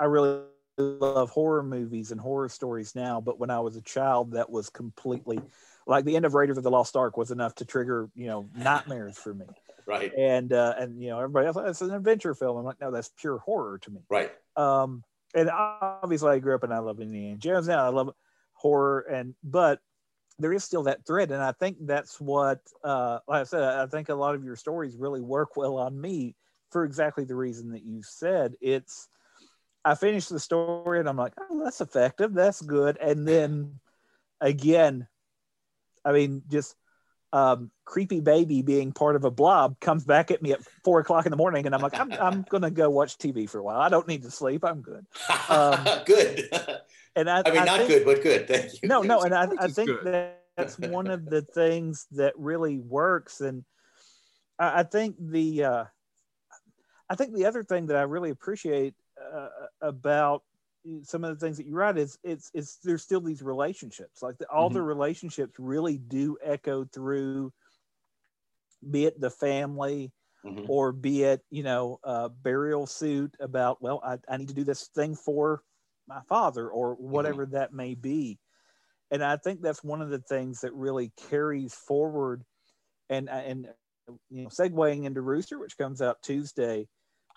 i really love horror movies and horror stories now but when i was a child that was completely like the end of raiders of the lost ark was enough to trigger you know nightmares for me. Right. And uh and you know everybody else it's an adventure film. I'm like no that's pure horror to me. Right. Um and obviously i grew up and i love indiana jones. Now i love horror and but there is still that thread. And i think that's what uh, like i said i think a lot of your stories really work well on me for exactly the reason that you said. It's i finished the story and i'm like oh that's effective. That's good. And then again i mean just um, creepy baby being part of a blob comes back at me at four o'clock in the morning and i'm like i'm, I'm gonna go watch tv for a while. I don't need to sleep. I'm good. Um, good and I, I mean, I not think, good, but good. Thank you. No, no, and I, I think that that's one of the things that really works. And I, I think the, uh, I think the other thing that I really appreciate uh, about some of the things that you write is it's it's there's still these relationships like the, all mm-hmm. the relationships really do echo through be it the family mm-hmm. or be it you know a burial suit about well I, I need to do this thing for my father or mm-hmm. whatever mm-hmm. that may be. And i think that's one of the things that really carries forward and and you know segueing into rooster which comes out tuesday.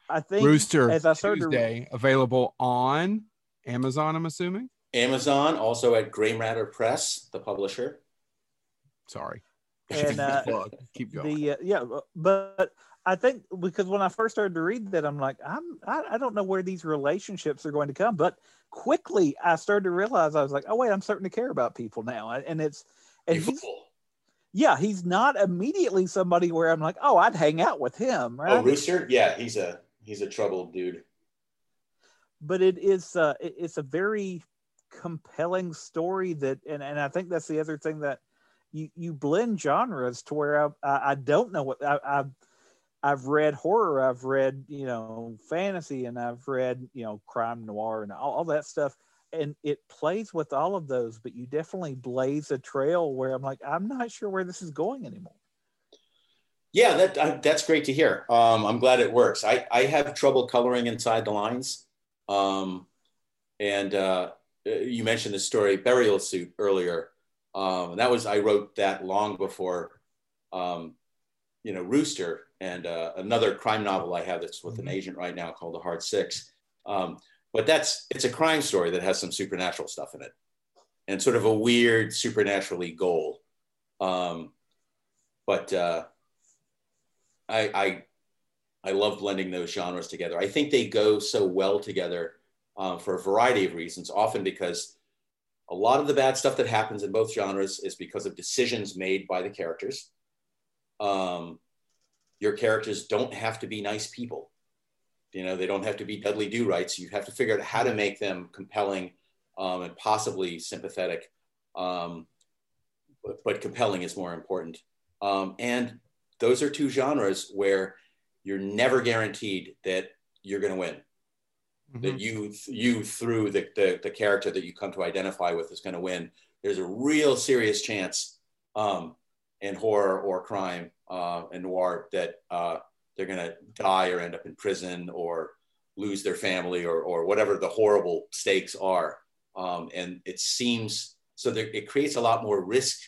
I think rooster as i started tuesday to... available on amazon i'm assuming? Amazon also at Grey Matter Press the publisher. Sorry. And uh, keep going. the uh, yeah but I think because when I first started to read that, I'm like, I'm I, I, don't know where these relationships are going to come. But quickly, I started to realize I was like, oh wait, I'm starting to care about people now, and it's and he's, yeah, he's not immediately somebody where I'm like, oh, I'd hang out with him, right? Oh, Rooster, yeah, he's a he's a troubled dude. But it is uh, it, it's a very compelling story that, and and I think that's the other thing that you you blend genres to where I I, I don't know what I, I I've read horror, I've read, you know, fantasy, and I've read, you know, crime noir and all, all, that stuff. And it plays with all of those, but you definitely blaze a trail where I'm like, I'm not sure where this is going anymore. Yeah, that that's great to hear. Um, I'm glad it works. I, I have trouble coloring inside the lines. Um, and uh, you mentioned the story Burial Suit earlier. Um, that was I wrote that long before, um, you know, Rooster and uh, another crime novel I have that's with an mm-hmm. agent right now called The Hard Six. Um, but that's it's a crime story that has some supernatural stuff in it, and sort of a weird supernaturally goal. Um, but uh, I, I I love blending those genres together. I think they go so well together um, for a variety of reasons. Often because a lot of the bad stuff that happens in both genres is because of decisions made by the characters. Um, your characters don't have to be nice people. You know, they don't have to be Dudley Do Rights. You have to figure out how to make them compelling um, and possibly sympathetic. Um, but, but, compelling is more important. Um, and those are two genres where you're never guaranteed that you're going to win. Mm-hmm. That you, you through the, the, the, character that you come to identify with is going to win. There's a real serious chance um, in horror or crime uh, and noir that uh, they're going to die or end up in prison or lose their family or, or whatever the horrible stakes are. Um, and it seems so there, it creates a lot more risk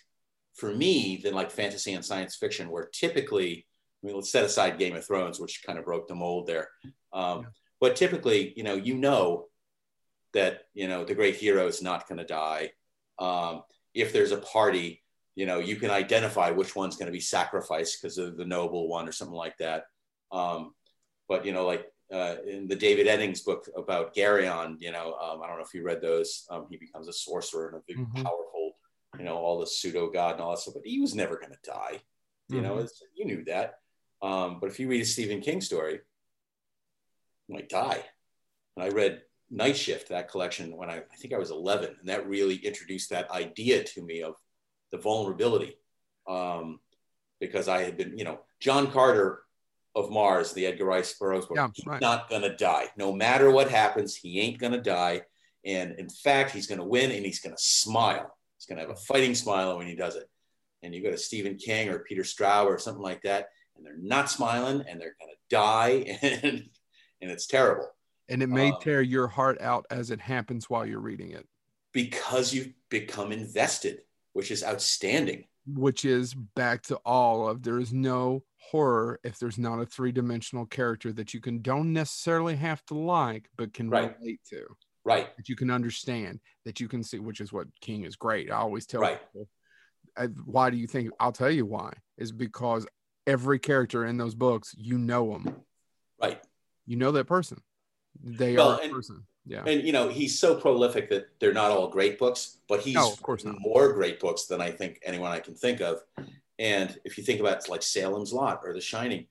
for me than like fantasy and science fiction, where typically, I mean, let's set aside Game of Thrones, which kind of broke the mold there. Um, yeah. but typically, you know, you know that you know the great hero is not going to die. Um, if there's a party, you know, you can identify which one's going to be sacrificed because of the noble one or something like that. Um, but you know, like uh, in the David Eddings book about Garion, you know, um, I don't know if you read those. Um, he becomes a sorcerer and a big, mm-hmm. powerful, you know, all the pseudo god and all that stuff. But he was never going to die. You mm-hmm. know, you knew that. Um, but if you read a Stephen King story, he might die. And I read Night Shift, that collection, when I, I think I was 11, and that really introduced that idea to me of the vulnerability. Um, because I had been, you know, John Carter of Mars, the Edgar Rice Burroughs book. Yeah, right. He's not going to die. No matter what happens, he ain't going to die. And in fact, he's going to win and he's going to smile. He's going to have a fighting smile when he does it. And you go to Stephen King or Peter Straub or something like that, and they're not smiling and they're going to die. And, and it's terrible. And it may um, tear your heart out as it happens while you're reading it. Because you've become invested, which is outstanding. Which is back to all of there is no horror if there's not a three-dimensional character that you can don't necessarily have to like but can right. relate to. Right. That you can understand that you can see which is what king is great. I always tell right. people why do you think i'll tell you why is because every character in those books you know them right. You know that person. They well, are a person yeah and you know he's so prolific that they're not all great books but he's no, of course not. more great books than i think anyone i can think of and if you think about like Salem's Lot or The Shining,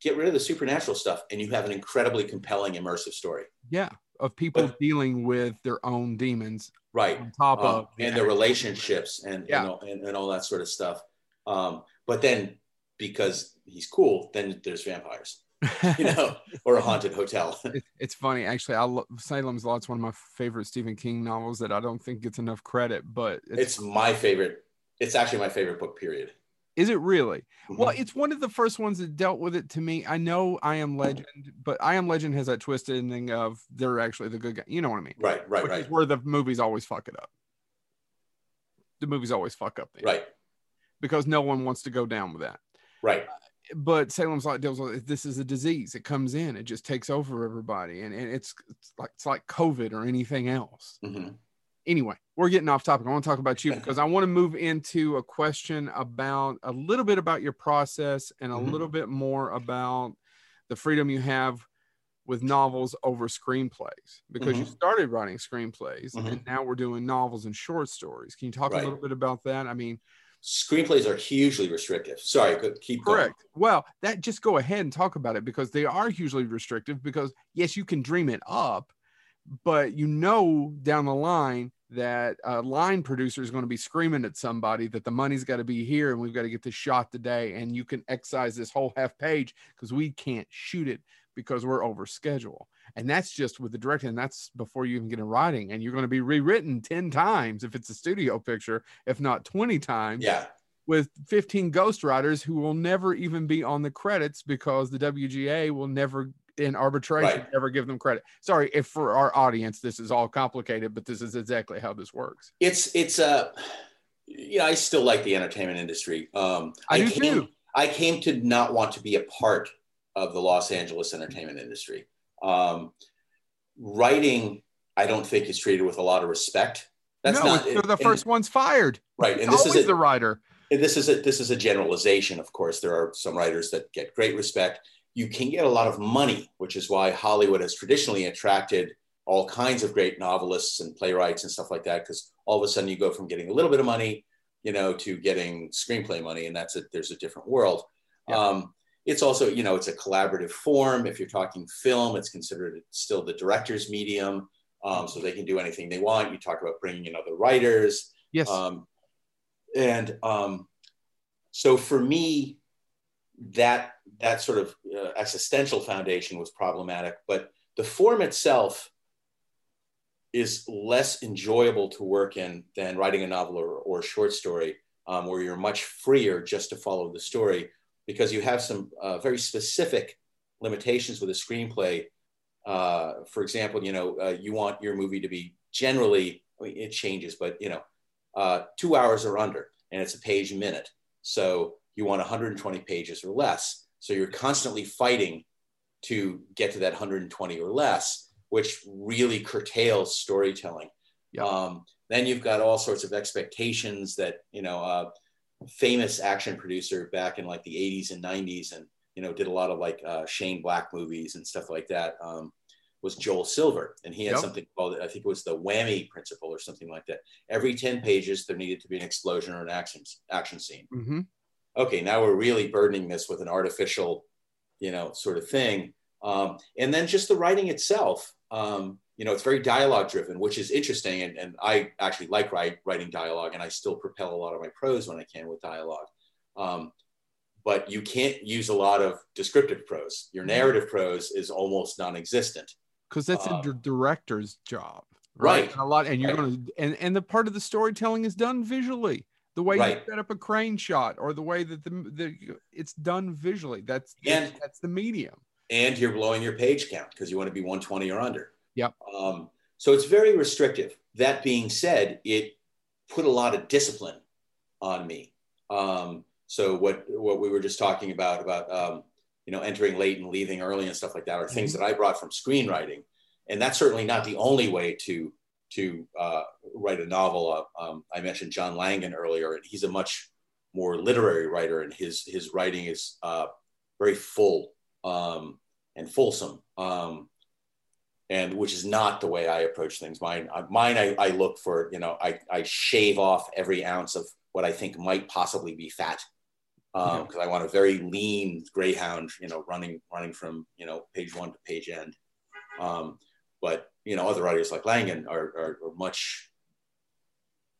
get rid of the supernatural stuff and you have an incredibly compelling, immersive story. Yeah. Of people but, dealing with their own demons. Right. On top um, of the and their relationships and, yeah. and, all, and, and, all that sort of stuff. Um, but then because he's cool, then there's vampires. you know, or a haunted hotel. it's funny, actually. I love Salem's Lot's one of my favorite Stephen King novels that I don't think gets enough credit, but it's, it's my favorite it's actually my favorite book, period. Is it really? Mm-hmm. Well, it's one of the first ones that dealt with it to me. I know I Am Legend, but I Am Legend has that twisted ending of they're actually the good guy. You know what I mean? Right, right, Which right. where the movies always fuck it up. The movies always fuck up. The right. Because no one wants to go down with that. Right. But Salem's Lot deals with this is a disease. It comes in, it just takes over everybody, and, and it's, it's like it's like COVID or anything else. Mm-hmm anyway, we're getting off topic. I want to talk about you because I want to move into a question about a little bit about your process and a mm-hmm. little bit more about the freedom you have with novels over screenplays because mm-hmm. you started writing screenplays mm-hmm. and now we're doing novels and short stories. Can you talk right. a little bit about that? I mean, screenplays are hugely restrictive. Sorry, keep correct. Going. Well, that just go ahead and talk about it because they are hugely restrictive. Because yes, you can dream it up, but you know down the line that a line producer is going to be screaming at somebody that the money's got to be here and we've got to get this shot today and you can excise this whole half page because we can't shoot it because we're over schedule and that's just with the directing and that's before you even get in writing and you're going to be rewritten 10 times if it's a studio picture if not 20 times yeah with 15 ghostwriters who will never even be on the credits because the WGA will never in arbitration right. never give them credit. Sorry if for our audience this is all complicated, but this is exactly how this works. It's it's a uh yeah, I still like the entertainment industry. Um I, I do came, too. I came to not want to be a part of the Los Angeles entertainment industry. Um writing I don't think is treated with a lot of respect. That's no, not they're the first ones fired. Right. And it's this is a, the writer. This is a this is a generalization, of course. There are some writers that get great respect you can get a lot of money, which is why Hollywood has traditionally attracted all kinds of great novelists and playwrights and stuff like that. Because all of a sudden you go from getting a little bit of money, you know, to getting screenplay money, and that's a there's a different world. Yeah. Um, it's also, you know, it's a collaborative form. If you're talking film, it's considered still the director's medium, um, so they can do anything they want. You talk about bringing in other writers, yes, um, and um, so for me, that that sort of uh, existential foundation was problematic, but the form itself is less enjoyable to work in than writing a novel or, or a short story, um, where you're much freer just to follow the story because you have some uh, very specific limitations with a screenplay. Uh, for example, you know, uh, you want your movie to be generally, I mean, it changes, but you know, uh, two hours or under, and it's a page a minute. So you want 120 pages or less. So you're constantly fighting to get to that 120 or less, which really curtails storytelling. Yeah. Um, then you've got all sorts of expectations that you know, uh, famous action producer back in like the 80s and 90s, and you know, did a lot of like uh, Shane Black movies and stuff like that. Um, was Joel Silver, and he had Yep. something called I think it was the whammy principle or something like that. Every 10 pages, there needed to be an explosion or an action action scene hmm okay, now we're really burdening this with an artificial, you know, sort of thing. Um, and then just the writing itself, um, you know, it's very dialogue driven, which is interesting. And, and I actually like write, writing dialogue, and I still propel a lot of my prose when I can with dialogue. Um, but you can't use a lot of descriptive prose. Your narrative prose is almost non-existent. because that's Uh, a director's job Right. And a lot and you're Right. going to and and the part of the storytelling is done visually the way Right. you set up a crane shot or the way that the, the it's done visually that's And- that's the medium and you're blowing your page count because you want to be 120 or under. Yep. Um, so it's very restrictive. That being said, it put a lot of discipline on me. Um, so what what we were just talking about about um, you know entering late and leaving early and stuff like that are things that I brought from screenwriting, and that's certainly not the only way to to uh, write a novel. Uh, um, I mentioned John Langan earlier, and he's a much more literary writer, and his his writing is uh, very full um, and fulsome, um, and which is not the way I approach things. Mine, I- mine, I, I look for, you know, I, I shave off every ounce of what I think might possibly be fat, Yeah. because I want a very lean greyhound, you know, running running from you know page one to page end. Um, but you know, other writers like Langan are, are, are much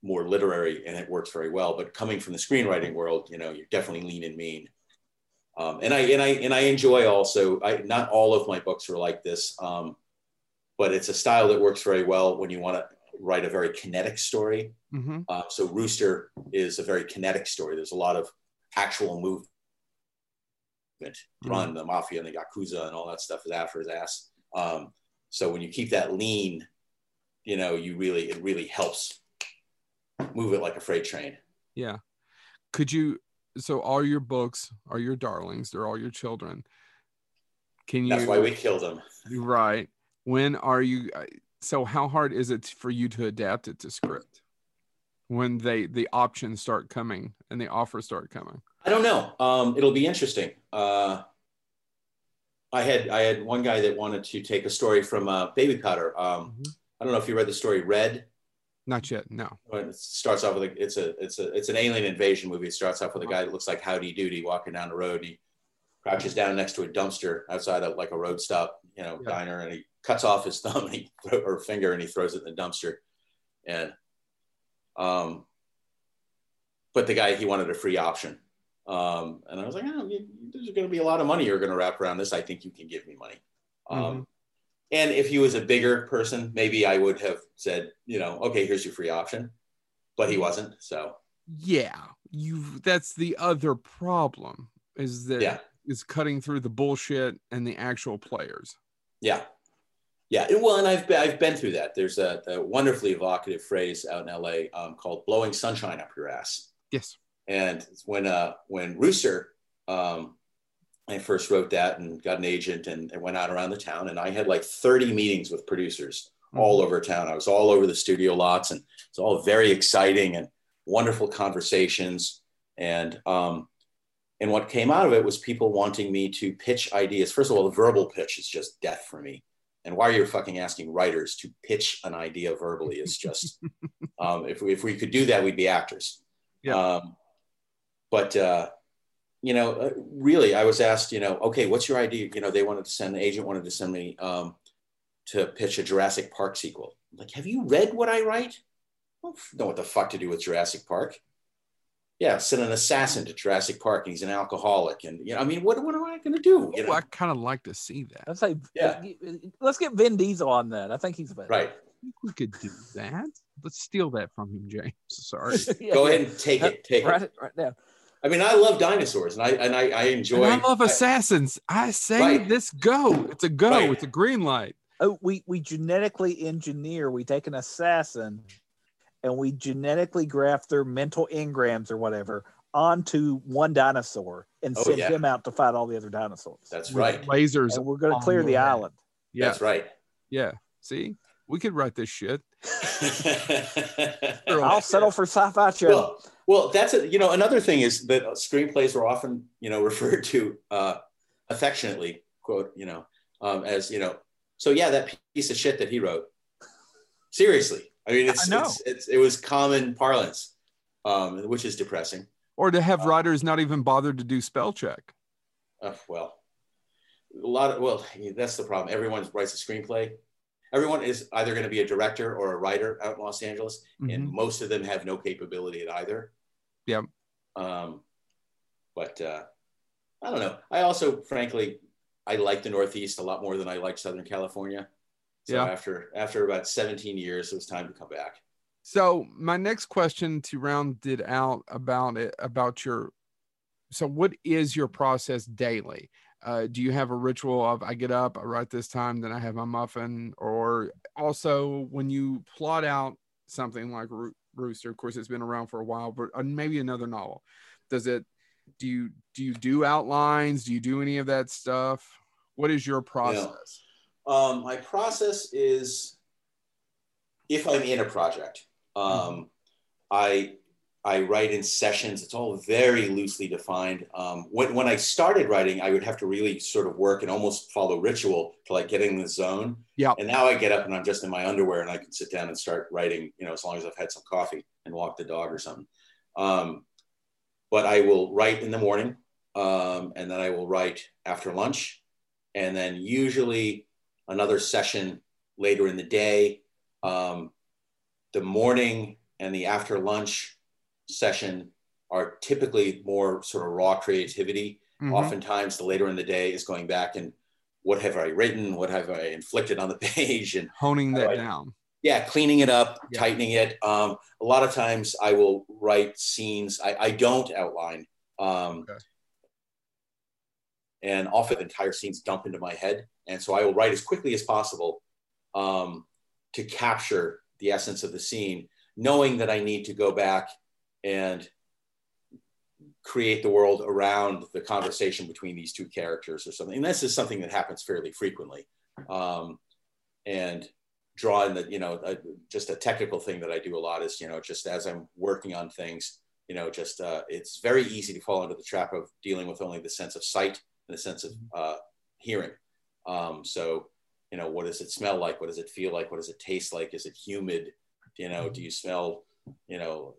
more literary, and it works very well. But coming from the screenwriting world, you know, you're definitely lean and mean. Um, and I and I and I enjoy also. I not all of my books are like this, um, but it's a style that works very well when you want to write a very kinetic story. hmm Uh, so Rooster is a very kinetic story. There's a lot of actual movement. Mhm. Run the mafia and the yakuza and all that stuff is after his ass. Um, so when you keep that lean, you know, you really it really helps move it like a freight train. yeah could you so all your books are your darlings they're all your children can you That's why we killed them. right when are you uh, so how hard is it for you to adapt it to script when they the options start coming and the offers start coming I don't know. Um, it'll be interesting. Uh, I had I had one guy that wanted to take a story from uh, Baby Powder. Um, Mhm. I don't know if you read the story Red. not yet no When it starts off with a, it's a it's a it's an alien invasion movie. It starts off with a guy that looks like Howdy Doody walking down the road. And he crouches down next to a dumpster outside of like a road stop, you know, Yeah. diner, and he cuts off his thumb and he or finger and he throws it in the dumpster. And um, but the guy he wanted a free option. Um, and I was like, oh, there's going to be a lot of money you're going to wrap around this. I think you can give me money. Um, Mhm. And if he was a bigger person, maybe I would have said, you know, okay, here's your free option. But he wasn't. So yeah you that's the other problem is that Yeah. is cutting through the bullshit and the actual players yeah. Yeah. Well, and I've been, I've been through that. There's a, a wonderfully evocative phrase out in LA um, called blowing sunshine up your ass. yes And it's when uh, when Rooster, um, I first wrote that and got an agent and, and went out around the town. And I had like 30 meetings with producers all over town. I was all over the studio lots and it's all very exciting and wonderful conversations. And um, and what came out of it was people wanting me to pitch ideas. First of all, the verbal pitch is just death for me. And why are you fucking asking writers to pitch an idea verbally is just um, if we if we could do that, we'd be actors. Yeah. Um, but uh, you know, uh, really, I was asked, you know, okay, what's your idea? You know, they wanted to send the agent wanted to send me um, to pitch a Jurassic Park sequel. I'm like, have you read what I write? I don't know what the fuck to do with Jurassic Park. Yeah, send an assassin to Jurassic Park and he's an alcoholic. And, you know, I mean, what, what am I going to do? You oh, know? i kind of like to see that I'd say, Yeah. let's get Vin Diesel on that. I think he's better. Right. I think we could do that let's steal that from him james sorry Yeah, Go yeah. ahead and take it. Take Write it. it right now. I mean, I love dinosaurs and I, and I, I enjoy. And I love I- assassins. I say Right. this go. It's a go. Right. It's a green light. Oh, we we genetically engineer. We take an assassin, and we genetically graft their mental engrams or whatever onto one dinosaur. and Oh, send yeah. him out to fight all the other dinosaurs. That's with right. Lasers. and we're going to clear the head. island. Yeah. That's right. Yeah. See, we could write this shit. I'll settle for sci-fi channel. well, well, that's a, you know another thing is that screenplays are often you know referred to uh, affectionately quote you know um, as you know so yeah that piece of shit that he wrote seriously I mean it's, I it's, it's it was common parlance um, which is depressing Or to have Uh, writers not even bother to do spell check. uh, well a lot of well that's the problem everyone writes a screenplay everyone is either going to be a director or a writer out in Los Angeles and Mhm. most of them have no capability at either. Yep. Um, but uh, I don't know. I also, frankly, I like the Northeast a lot more than I like Southern California. So Yeah. after after about 17 years, it was time to come back. So my next question to round it out about it about your so what is your process daily? Uh, do you have a ritual of I get up, I write this time, then I have my muffin, or also when you plot out something like Roo- Rooster, of course it's been around for a while, but uh, maybe another novel. Does it? Do you do you do outlines? Do you do any of that stuff? What is your process? Um, my process is if I'm in a project, um, I I write in sessions. It's all very loosely defined. Um, when when I started writing, I would have to really sort of work and almost follow ritual to like get in the zone. Yeah. And now I get up and I'm just in my underwear and I can sit down and start writing. You know, as long as I've had some coffee and walk the dog or something. Um, but I will write in the morning, um, and then I will write after lunch, and then usually another session later in the day. Um, the morning and the after lunch session are typically more sort of raw creativity. Mhm. Oftentimes, the later in the day is going back and what have I written? What have I inflicted on the page? And Honing that Right. down. yeah, cleaning it up, Yeah. tightening it. Um, a lot of times I will write scenes. I, I don't outline. Um, Okay. And often entire scenes dump into my head. And so I will write as quickly as possible um, to capture the essence of the scene, knowing that I need to go back and create the world around the conversation between these two characters or something. And this is something that happens fairly frequently. Um, and draw in the, you know, just a technical thing that I do a lot is, you know, just as I'm working on things, you know, just uh, it's very easy to fall into the trap of dealing with only the sense of sight and the sense of uh, hearing. Um, so, you know, what does it smell like? What does it feel like? What does it taste like? Is it humid? You know, do you smell, you know,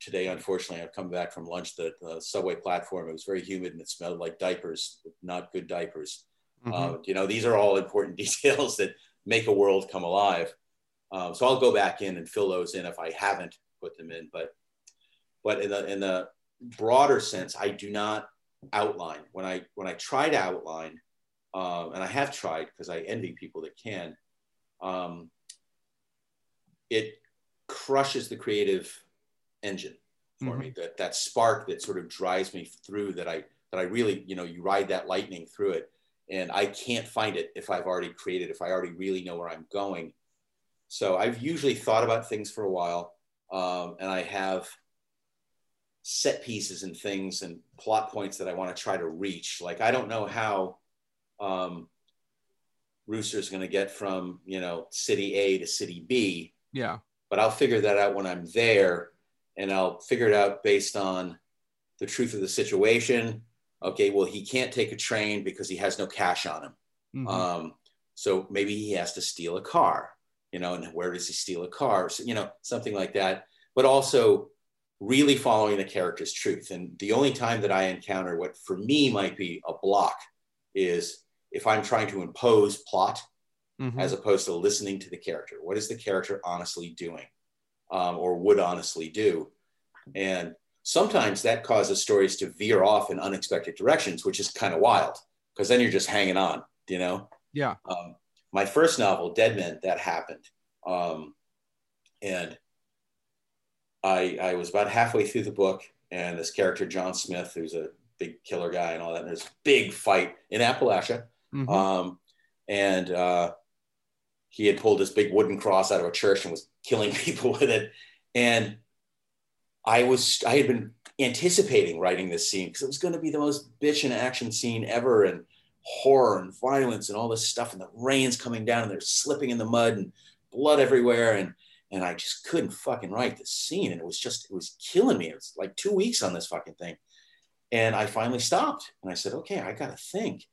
today, unfortunately, I've come back from lunch, the, the subway platform, it was very humid and it smelled like diapers, not good diapers. Mhm. Uh, you know, these are all important details that make a world come alive. Um, so I'll go back in and fill those in if I haven't put them in. But but in the in the broader sense, I do not outline. When I when I try to outline, um, and I have tried because I envy people that can, um, it crushes the creative engine for me. That that spark that sort of drives me through. That I that I really you know you ride that lightning through it and I can't find it if I've already created, if I already really know where I'm going. So I've usually thought about things for a while, um, and I have set pieces and things and plot points that I want to try to reach. Like I don't know how um, Rooster's going to get from you know city A to city B, Yeah. but I'll figure that out when I'm there, and I'll figure it out based on the truth of the situation. Okay, well, he can't take a train because he has no cash on him. Mhm. Um, so maybe he has to steal a car, you know, and where does he steal a car? So, you know, something like that. But also really following the character's truth. And the only time that I encounter what for me might be a block is if I'm trying to impose plot Mhm. as opposed to listening to the character. What is the character honestly doing um, or would honestly do? And sometimes that causes stories to veer off in unexpected directions, which is kind of wild because then you're just hanging on, you know? Yeah. Um, my first novel, Dead Men, that happened. Um, and I, I was about halfway through the book, and this character, John Smith, who's a big killer guy and all that, and there's a big fight in Appalachia. Mhm. Um, and uh, he had pulled this big wooden cross out of a church and was killing people with it. And I was I had been anticipating writing this scene because it was going to be the most bitch and action scene ever and horror and violence and all this stuff and the rain's coming down and they're slipping in the mud and blood everywhere and and I just couldn't fucking write the scene and it was just it was killing me. It was like two weeks on this fucking thing. And I finally stopped and I said, okay, I gotta think.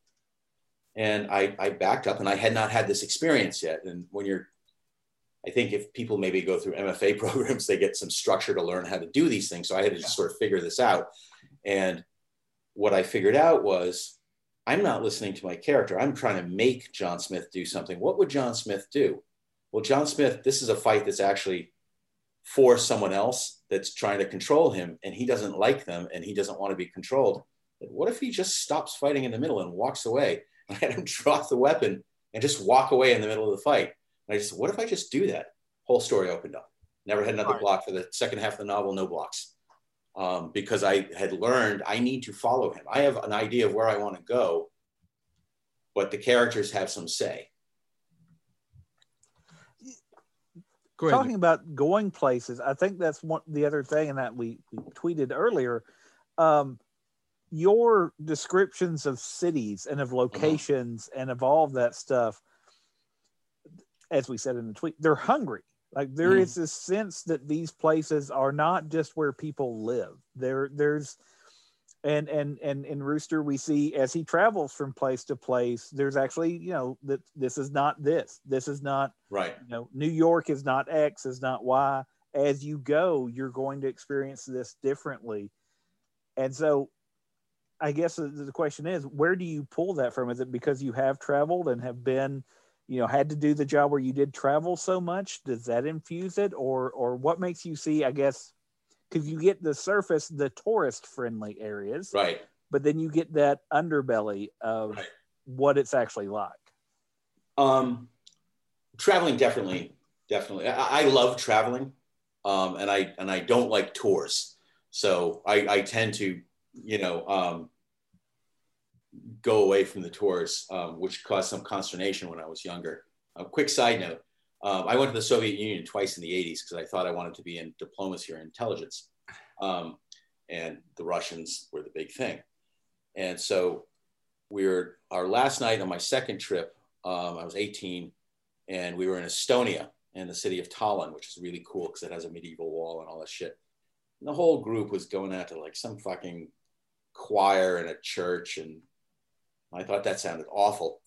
And I, I backed up and I had not had this experience yet. And when you're I think if people maybe go through MFA programs, they get some structure to learn how to do these things. So I had to just sort of figure this out. And what I figured out was I'm not listening to my character. I'm trying to make John Smith do something. What would John Smith do? Well, John Smith, this is a fight that's actually for someone else that's trying to control him and he doesn't like them and he doesn't want to be controlled. What if he just stops fighting in the middle and walks away? I had him drop the weapon and just walk away in the middle of the fight. And I just, what if I just do that? Whole story opened up. Never had another right. block for the second half of the novel, no blocks. Um, because I had learned I need to follow him. I have an idea of where I want to go, but the characters have some say. Talking about going places, I think that's one the other thing, and that we, we tweeted earlier. Um, your descriptions of cities and of uh-huh. locations uh-huh. and of all of that stuff as we said in the tweet, they're hungry. Like there mm. is this sense that these places are not just where people live. There, there's, and and and in Rooster, we see as he travels from place to place, there's actually, you know, that this is not this. This is not right. You know, New York is not X, is not Y. As you go, you're going to experience this differently, and so I guess the question is, where do you pull that from? Is it because you have traveled and have been you know had to do the job where you did travel so much does that infuse it or or what makes you see i guess because you get the surface the tourist friendly areas right but then you get that underbelly of right. what it's actually like um traveling definitely definitely i, I love traveling um and i and i don't like tours so i i tend to you know um go away from the tours, um, which caused some consternation when I was younger. A quick side note um, I went to the Soviet Union twice in the 80s because I thought I wanted to be in diplomacy or intelligence. Um, and the Russians were the big thing. And so we were, our last night on my second trip, um, I was 18, and we were in Estonia in the city of Tallinn, which is really cool because it has a medieval wall and all that shit. And the whole group was going out to like some fucking choir in a church and I thought that sounded awful.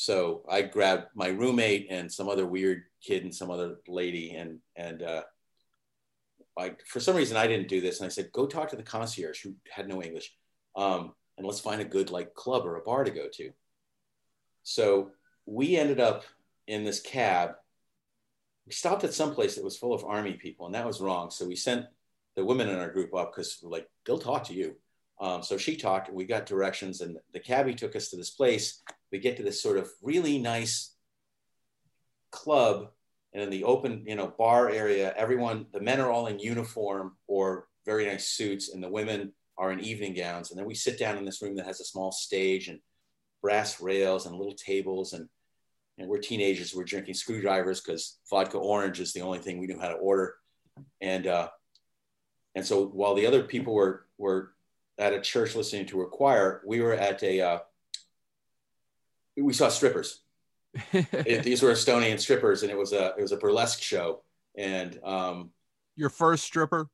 So I grabbed my roommate and some other weird kid and some other lady, and and uh, I for some reason I didn't do this, and I said, "Go talk to the concierge who had no English, um, and let's find a good like club or a bar to go to." So we ended up in this cab. We stopped at some place that was full of army people, and that was wrong. So we sent the women in our group up because like they'll talk to you. Um, so she talked, and we got directions, and the cabbie took us to this place. We get to this sort of really nice club, and in the open, you know, bar area, everyone, the men are all in uniform or very nice suits, and the women are in evening gowns. And then we sit down in this room that has a small stage and brass rails and little tables, and and we're teenagers. We're drinking screwdrivers because vodka orange is the only thing we knew how to order, and uh, and so while the other people were were at a church listening to a choir. We were at a, uh, we saw strippers. it, these were Estonian strippers, and it was a it was a burlesque show. And um, your first stripper?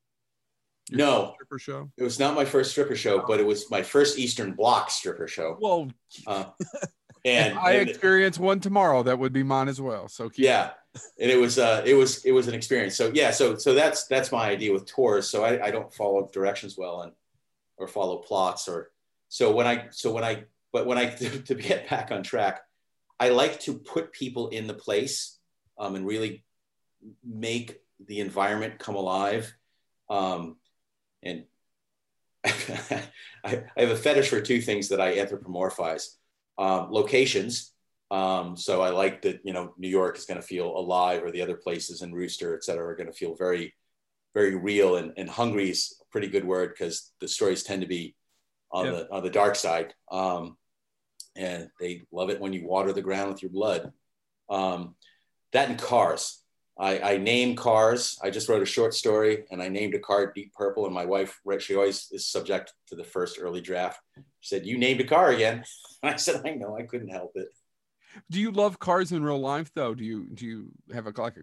Your no, first stripper show. It was not my first stripper show, but it was my first Eastern Bloc stripper show. Well, uh, and I and, experience one tomorrow. That would be mine as well. So yeah, and it was uh, it was it was an experience. So yeah, so so that's that's my idea with tours. So I, I don't follow directions well, and or follow plots or so when I so when I but when I to get back on track, I like to put people in the place um, and really make the environment come alive. Um, and I, I, have a fetish for two things that I anthropomorphize: um, locations. Um, so I like that you know New York is going to feel alive, or the other places in Rooster, et cetera, are going to feel very, very real. And, and is pretty good word because the stories tend to be on the on the dark side. Um, and they love it when you water the ground with your blood. Um, that in cars. I, I name cars. I just wrote a short story and I named a car Deep Purple. And my wife, she always is subject to the first early draft. She said, You named a car again. And I said, I know, I couldn't help it. Do you love cars in real life though? Do you do you have a like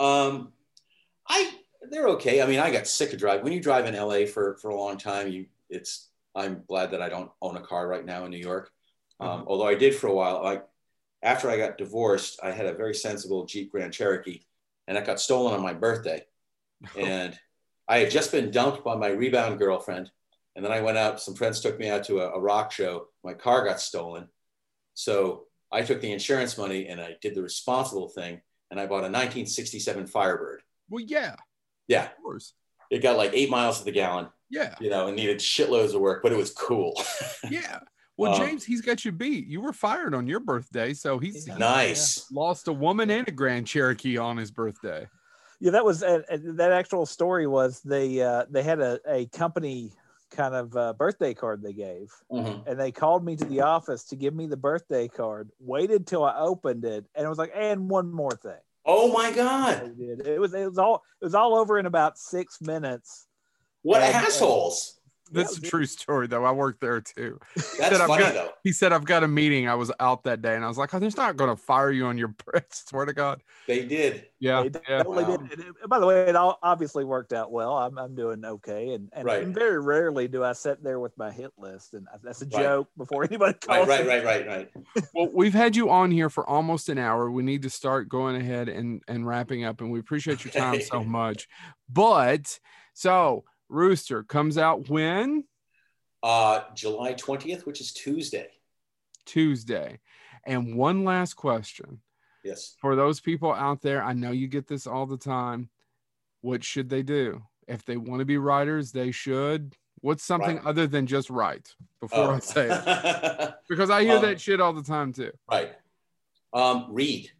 um I they're okay. I mean, I got sick of driving. When you drive in LA for for a long time, you it's I'm glad that I don't own a car right now in New York. Um, mm-hmm. although I did for a while. Like after I got divorced, I had a very sensible Jeep Grand Cherokee and it got stolen on my birthday. and I had just been dumped by my rebound girlfriend. And then I went out, some friends took me out to a, a rock show. My car got stolen. So I took the insurance money and I did the responsible thing and I bought a 1967 Firebird. Well, yeah. Yeah. Of course. It got like eight miles to the gallon. Yeah. You know, and needed shitloads of work, but it was cool. yeah. Well, um, James, he's got you beat. You were fired on your birthday, so he's nice. lost a woman and a Grand Cherokee on his birthday. Yeah, that was uh, that actual story was they uh, they had a, a company kind of uh, birthday card they gave, mm-hmm. and they called me to the office to give me the birthday card. Waited till I opened it, and it was like, and one more thing. Oh my god! It was it was all it was all over in about six minutes. What and, assholes! That's a true story, though. I worked there too. That's said, funny, got, though. He said, "I've got a meeting. I was out that day, and I was like, oh, they're not going to fire you on your breath. Swear to God." They did. Yeah. They yeah. Totally wow. did. And by the way, it all obviously worked out well. I'm, I'm doing okay, and and, right. and very rarely do I sit there with my hit list, and that's a right. joke before anybody calls. Right, right, right, right, right. well, we've had you on here for almost an hour. We need to start going ahead and and wrapping up, and we appreciate your time so much. But so Rooster comes out when uh, July 20th, which is Tuesday. Tuesday. And one last question. Yes. For those people out there, I know you get this all the time. What should they do? If they want to be writers, they should. What's something right. other than just write before oh. I say it? because I hear um, that shit all the time too. Right. Um, read.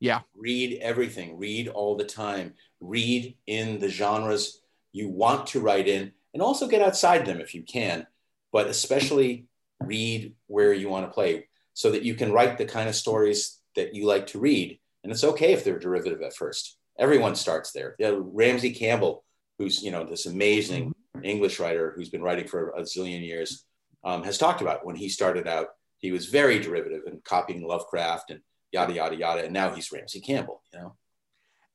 Yeah. Read everything. Read all the time. Read in the genres you want to write in and also get outside them if you can but especially read where you want to play so that you can write the kind of stories that you like to read. And it's okay if they're derivative at first. Everyone starts there. You know, Ramsey Campbell, who's you know this amazing English writer who's been writing for a zillion years, um, has talked about when he started out, he was very derivative and copying Lovecraft and yada yada yada, and now he's Ramsey Campbell. You know,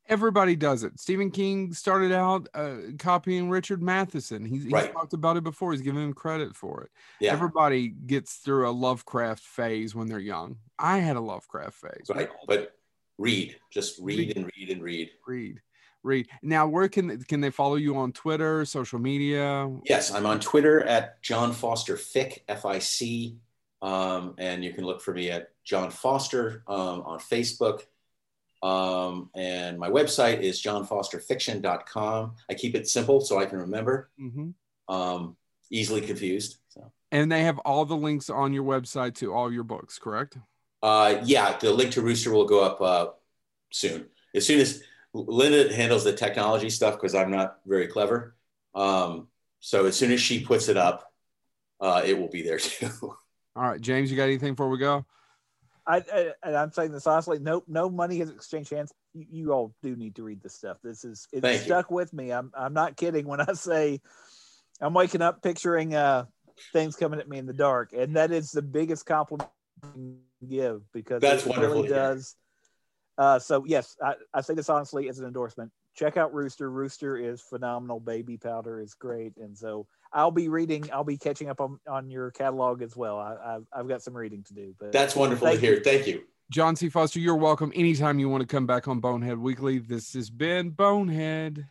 everybody does it. Stephen King started out uh, copying Richard Matheson. He's, he's right. talked about it before. He's given him credit for it. Yeah. Everybody gets through a Lovecraft phase when they're young. I had a Lovecraft phase. Right. But read, just read, read and read and read. Read. Read. Now, where can can they follow you on Twitter, social media? Yes, I'm on Twitter at John Foster Fic, F I C. Um, and you can look for me at John Foster um, on Facebook um, and my website is johnfosterfiction.com. I keep it simple so I can remember. Mm-hmm. Um, easily confused. So. And they have all the links on your website to all your books, correct? Uh, yeah, the link to Rooster will go up uh, soon. As soon as Linda handles the technology stuff because I'm not very clever. Um, so as soon as she puts it up, uh, it will be there too. All right, James, you got anything before we go? I, I and I'm saying this honestly. No, no money has exchanged hands. You, you all do need to read this stuff. This is it's Thank stuck you. with me. I'm I'm not kidding when I say I'm waking up picturing uh things coming at me in the dark, and that is the biggest compliment give because that's it wonderful. Really does. Uh, so yes, I, I say this honestly as an endorsement. Check out Rooster. Rooster is phenomenal. Baby Powder is great, and so I'll be reading. I'll be catching up on, on your catalog as well. I, have I've got some reading to do. But that's wonderful to hear. You. Thank you, John C. Foster. You're welcome anytime you want to come back on Bonehead Weekly. This has been Bonehead.